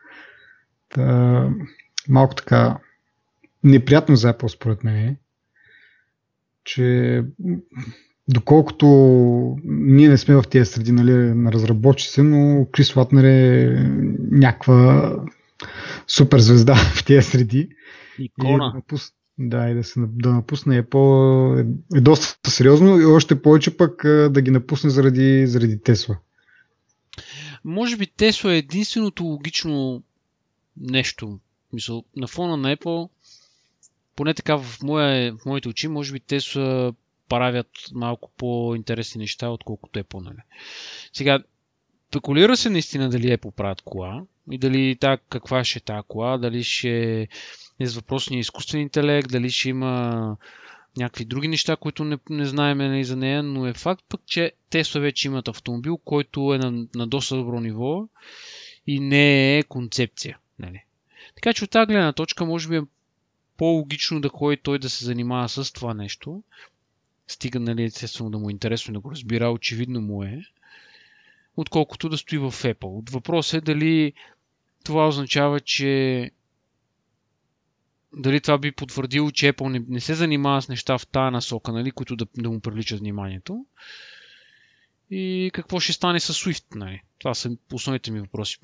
A: Та, малко така неприятно за Apple според мен че доколкото ние не сме в тези среди нали, на разработчици, но Крис Латнер е някаква супер звезда в тези среди.
B: Икона.
A: И да, и да, се, да напусне е, по... е, е доста сериозно и още повече пък да ги напусне заради, заради Тесла.
B: Може би Тесла е единственото логично нещо. Мисъл, на фона на Apple, поне така в, моя, в моите очи, може би Тесла правят малко по-интересни неща, отколкото Apple. Нали. Сега, спекулира се наистина дали Apple правят кола и дали та, каква ще е тази кола, дали ще е с въпросния изкуствен интелект, дали ще има някакви други неща, които не, не знаем нали, за нея, но е факт пък, че Тесла вече имат автомобил, който е на, на доста добро ниво и не е концепция. Нали. Така че от тази гледна точка може би е по-логично да ходи той да се занимава с това нещо. Стига, нали, естествено да му е интересно да го разбира, очевидно му е. Отколкото да стои в Apple. Въпросът е дали това означава, че дали това би потвърдило, че Apple не, не се занимава с неща в тая насока, нали, които да, да му привличат вниманието. И какво ще стане с Swift? Нали? Това са основните ми въпроси,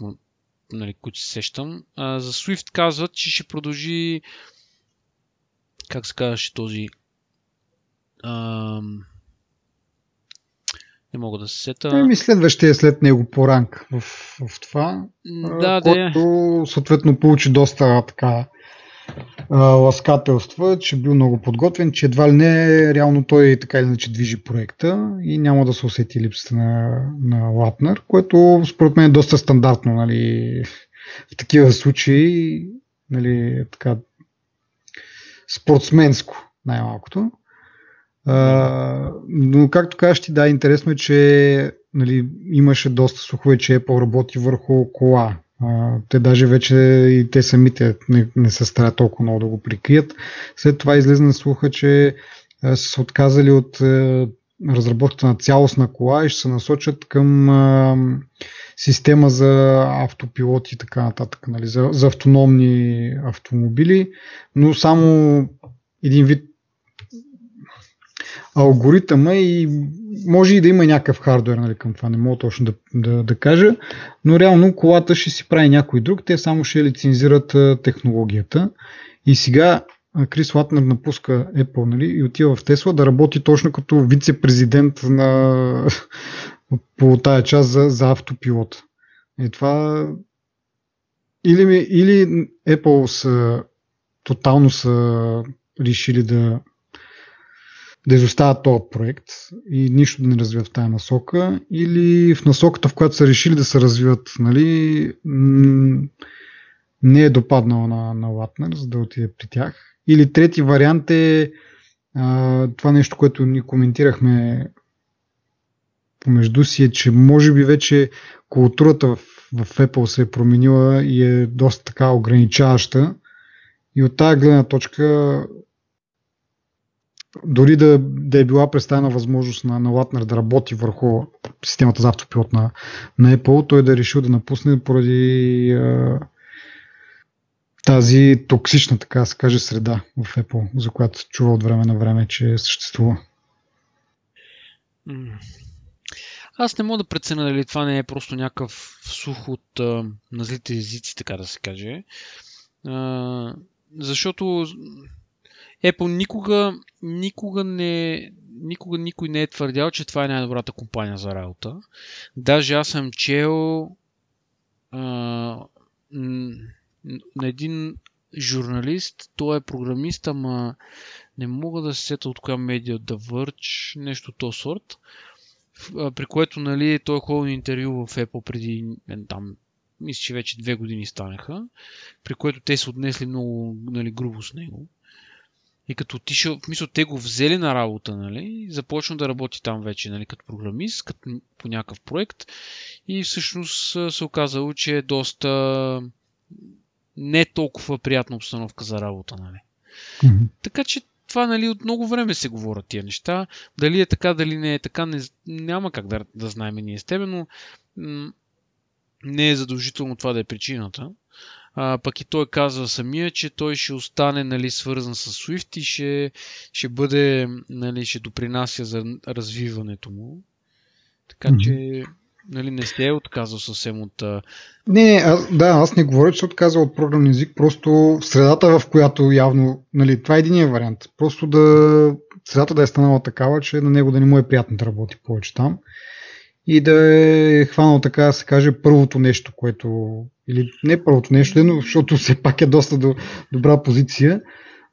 B: нали, които се сещам. А, за Swift казват, че ще продължи как се казваше този ам, не мога да се сета.
A: Ами следващия е след него по ранг в, в това,
B: да,
A: който да. съответно получи доста така ласкателства, че бил много подготвен, че едва ли не реално той така или иначе движи проекта и няма да се усети липсата на, на Лапнер, което според мен е доста стандартно нали, в такива случаи нали, така, спортсменско най-малкото. А, но както кажеш ти, да, интересно е, че нали, имаше доста слухове, че Apple работи върху кола. А, те даже вече и те самите не, не се старат толкова много да го прикрият. След това излезна слуха, че са се отказали от а, разработката на цялостна кола и ще се насочат към а, система за автопилот и така нататък, нали, за, за автономни автомобили, но само един вид алгоритъма и може и да има някакъв хардвер нали, към това, не мога точно да, да, да кажа, но реално колата ще си прави някой друг, те само ще лицензират технологията. И сега Крис Латнер напуска Apple нали, и отива в Тесла да работи точно като вице-президент на, по тая част за, за автопилот. И това или, или Apple са тотално са решили да да изоставят този проект и нищо да не развиват в тази насока, или в насоката, в която са решили да се развиват, нали, не е допаднал на, на Латнер, за да отиде при тях. Или трети вариант е а, това нещо, което ни коментирахме помежду си, е, че може би вече културата в, в Apple се е променила и е доста така ограничаваща. И от тази гледна точка дори да, да е била представена възможност на, на Латнер да работи върху системата за автопилот на, на Apple, той да е решил да напусне поради а, тази токсична, така се каже, среда в Apple, за която чува от време на време, че съществува.
B: Аз не мога да преценя дали това не е просто някакъв сух от а, на злите езици, така да се каже. А, защото Apple никога, никога не, никога никой не е твърдял, че това е най-добрата компания за работа. Даже аз съм чел а, на един журналист, той е програмист, ама не мога да се сета от коя медиа да върч, нещо то сорт, при което нали, той е ходил на интервю в Apple преди там, мисля, че вече две години станаха, при което те са отнесли много нали, грубо с него. И като отишъл, в мисъл, те го взели на работа, нали, започна да работи там вече, нали, като програмист, като по някакъв проект и всъщност се оказало, че е доста не толкова приятна обстановка за работа, нали. Mm-hmm. Така че това, нали, от много време се говорят тия неща. Дали е така, дали не е така, не, няма как да, да знаем ние с тебе, но м- не е задължително това да е причината. А, пък и той казва самия, че той ще остане нали, свързан с Swift и ще, ще бъде, нали, ще допринася за развиването му. Така mm-hmm. че нали, не сте е отказал съвсем от...
A: Не, не а, да, аз не говоря, че се отказал от програмен език, просто в средата, в която явно, нали, това е единия вариант. Просто да средата да е станала такава, че на него да не му е приятно да работи повече там и да е хванал така да се каже първото нещо, което или не първото нещо, но защото все пак е доста до, добра позиция,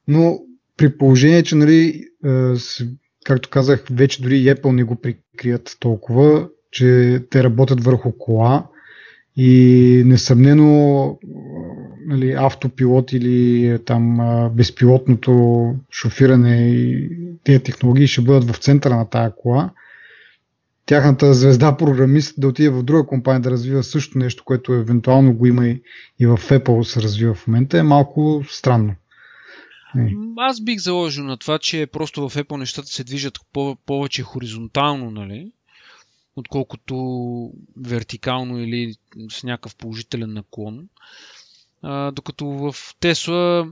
A: но при положение, че нали, както казах, вече дори и Apple не го прикрият толкова, че те работят върху кола и несъмнено нали, автопилот или там безпилотното шофиране и тези технологии ще бъдат в центъра на тая кола. Тяхната звезда програмист да отиде в друга компания да развива също нещо, което евентуално го има и, и в Apple се развива в момента, е малко странно.
B: Аз бих заложил на това, че просто в Apple нещата се движат повече хоризонтално, нали? отколкото вертикално или с някакъв положителен наклон. А, докато в Тесла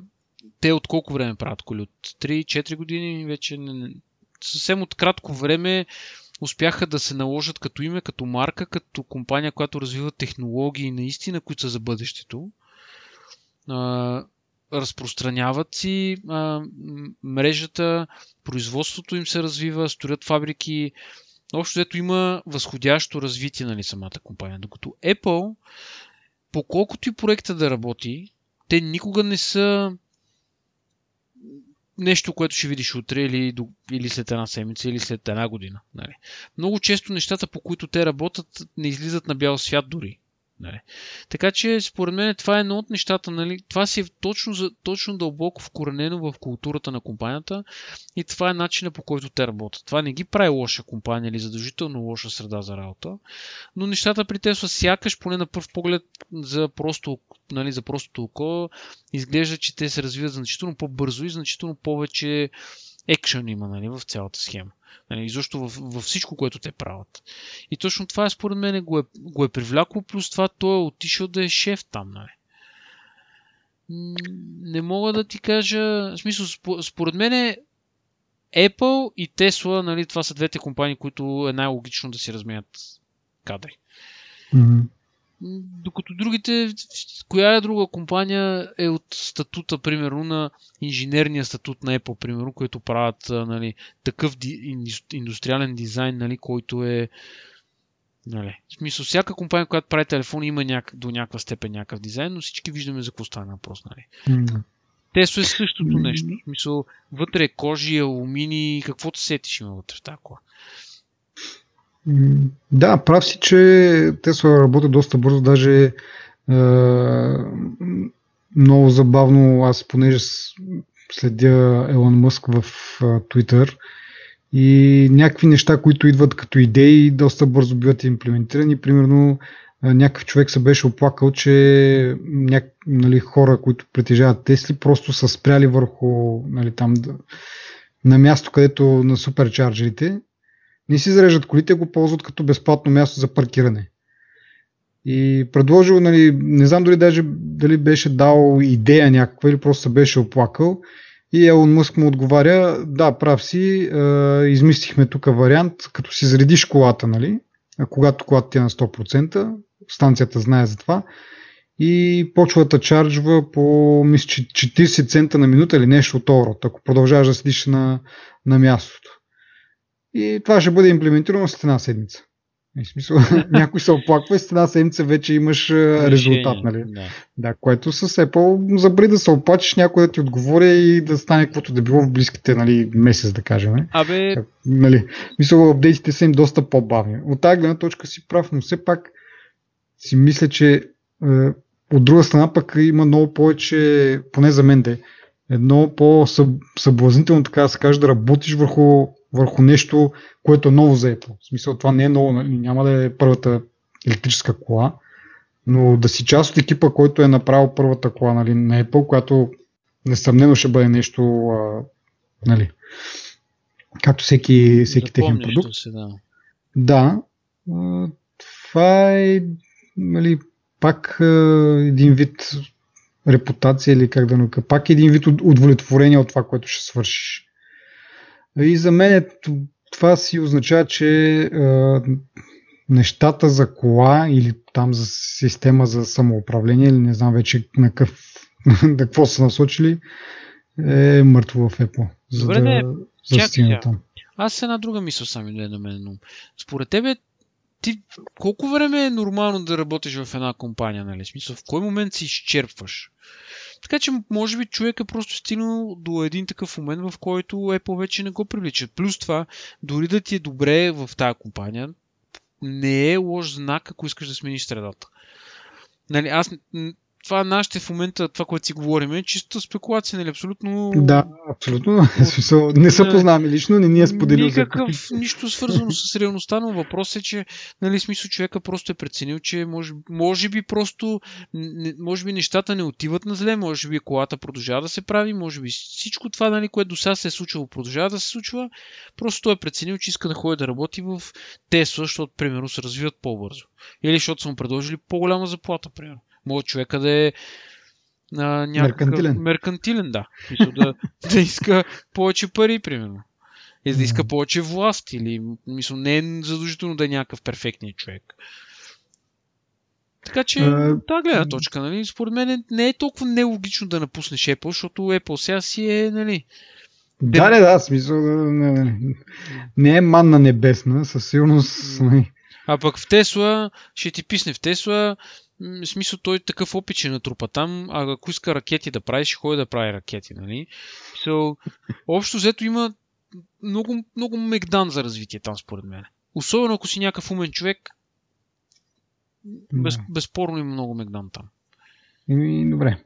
B: те от колко време правят коли? От 3-4 години вече не, съвсем от кратко време успяха да се наложат като име, като марка, като компания, която развива технологии наистина, които са за бъдещето. А, разпространяват си а, мрежата, производството им се развива, строят фабрики, общо ето има възходящо развитие нали, самата компания. Докато Apple, по колкото и проекта да работи, те никога не са нещо, което ще видиш утре или, или след една седмица или след една година. Нали. Много често нещата, по които те работят, не излизат на бял свят дори. Нали. Така че, според мен, това е едно от нещата. Нали. Това си е точно, точно дълбоко вкоренено в културата на компанията и това е начинът по който те работят. Това не ги прави лоша компания или задължително лоша среда за работа, но нещата при те са сякаш, поне на първ поглед, за, просто, нали, за простото око, изглежда, че те се развиват значително по-бързо и значително повече екшън има нали, в цялата схема. Нали, защо във всичко, което те правят. И точно това е, според мен го е, го е привлякло, плюс това той е отишъл да е шеф там. Нали. Не мога да ти кажа, в смисъл, според мен е Apple и Tesla, нали, това са двете компании, които е най-логично да си разменят кадри. Mm-hmm. Докато другите, коя е друга компания е от статута, примерно, на инженерния статут на Apple, примерно, които правят нали, такъв ди, индустриален дизайн, нали, който е Нали. В смисъл, всяка компания, която прави телефон, има няк... до някаква степен някакъв дизайн, но всички виждаме за какво стана въпрос. Нали. Mm. Тесо е същото нещо. В смисъл, вътре е кожи, алумини, каквото сетиш има вътре в тази кола.
A: Да, прав си, че Тесла работи доста бързо, даже е, много забавно, аз понеже следя Елон Мъск в Twitter и някакви неща, които идват като идеи, доста бързо биват имплементирани. Примерно някакъв човек се беше оплакал, че няк... нали, хора, които притежават Тесли, просто са спряли върху нали, там, на място, където на суперчарджерите не си зареждат колите, го ползват като безплатно място за паркиране. И предложил, нали, не знам дори даже дали беше дал идея някаква или просто се беше оплакал. И Елон Мъск му отговаря, да, прав си, е, измислихме тук вариант, като си заредиш колата, нали, когато колата ти е на 100%, станцията знае за това, и почва да чарджва по мисля, 40 цента на минута или нещо от евро, ако продължаваш да седиш на, на мястото. И това ще бъде имплементирано след една седмица. В смисъл, някой се оплаква и след една седмица вече имаш резултат, нали? Да. да. което с Apple забри да се оплачеш, някой да ти отговори и да стане каквото да било в близките нали, месец, да кажем.
B: Абе...
A: Нали, мисля, апдейтите са им доста по-бавни. От тази гледна точка си прав, но все пак си мисля, че е, от друга страна пък има много повече, поне за мен да е, едно по-съблазнително, така да се каже, да работиш върху върху нещо, което е ново за Apple. В смисъл, това не е ново, нали, няма да е първата електрическа кола, но да си част от екипа, който е направил първата кола нали, на Apple, която несъмнено ще бъде нещо, а, нали, както всеки, всеки техен продукт.
B: Си, да.
A: да а, това е нали, пак а, един вид репутация или как да наука. Пак един вид удовлетворение от това, което ще свършиш. И за мен това си означава, че е, нещата за кола или там за система за самоуправление или не знам вече на, къв, на какво са насочили, е мъртво в Apple. За Добре, да, не,
B: за там. Аз една друга мисъл сами дойде на мен. Но според тебе, ти колко време е нормално да работиш в една компания, нали? Смисъл, в кой момент си изчерпваш? Така че, може би, човек е просто стигнал до един такъв момент, в който Apple вече не го привлича. Плюс това, дори да ти е добре в тази компания, не е лош знак, ако искаш да смениш средата. Нали, аз това нашите в момента, това, което си говорим, е чиста спекулация, нали? Абсолютно.
A: Да, абсолютно. не се познаваме лично, не ни е споделил.
B: Никакъв, нищо свързано с реалността, но въпрос е, че, нали, смисъл, човека просто е преценил, че може, може би просто, може би нещата не отиват на зле, може би колата продължава да се прави, може би всичко това, нали, което до сега се е случвало, продължава да се случва. Просто той е преценил, че иска да ходи да работи в Тесла, защото, примерно, се развиват по-бързо. Или защото са му предложили по-голяма заплата, примерно. Може човека да е а, някакъв... Меркантилен. Меркантилен, да. Мисля, да, да иска повече пари, примерно. И да иска повече власт. Или, мисля, не е задължително да е някакъв перфектният човек. Така че, uh, та гледна точка, нали, според мен не е толкова нелогично да напуснеш Apple, защото Apple сега си е, нали...
A: Да, не, да, смисъл, не, не, не е манна небесна, със сигурност. Нали.
B: А пък в Тесла, ще ти писне в Тесла, в смисъл той такъв опит ще натрупа там, а ако иска ракети да прави, ще ходи да прави ракети, нали? So, общо взето има много, много мегдан за развитие там, според мен. Особено ако си някакъв умен човек, без, безспорно има много мегдан там.
A: И, добре.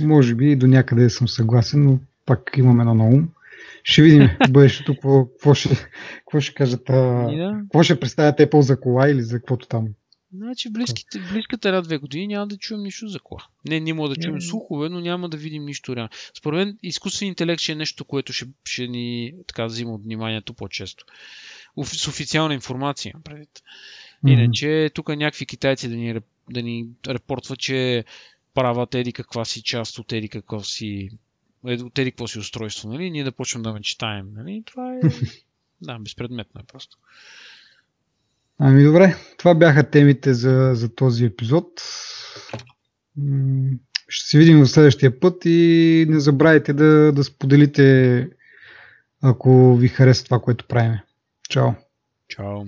A: Може би до някъде съм съгласен, но пак имам едно на ум. Ще видим в бъдещето какво, какво, ще, какво ще кажат. Да. Какво ще представят Apple за кола или за каквото там
B: Значи близките, близката една-две години няма да чуем нищо за кола. Не, ние може да чуем слухове, но няма да видим нищо реално. Според мен изкуствен интелект ще е нещо, което ще, ще ни така взима от вниманието по-често. С официална информация, предвид. Иначе тук някакви китайци да ни, да ни репортват, че правят еди каква си част от еди какво си от еди какво си устройство, нали? Ние да почнем да мечтаем, нали? Това е... да, безпредметно е просто.
A: Ами добре, това бяха темите за, за този епизод. Ще се видим в следващия път и не забравяйте да, да споделите, ако ви хареса това, което правим. Чао!
B: Чао!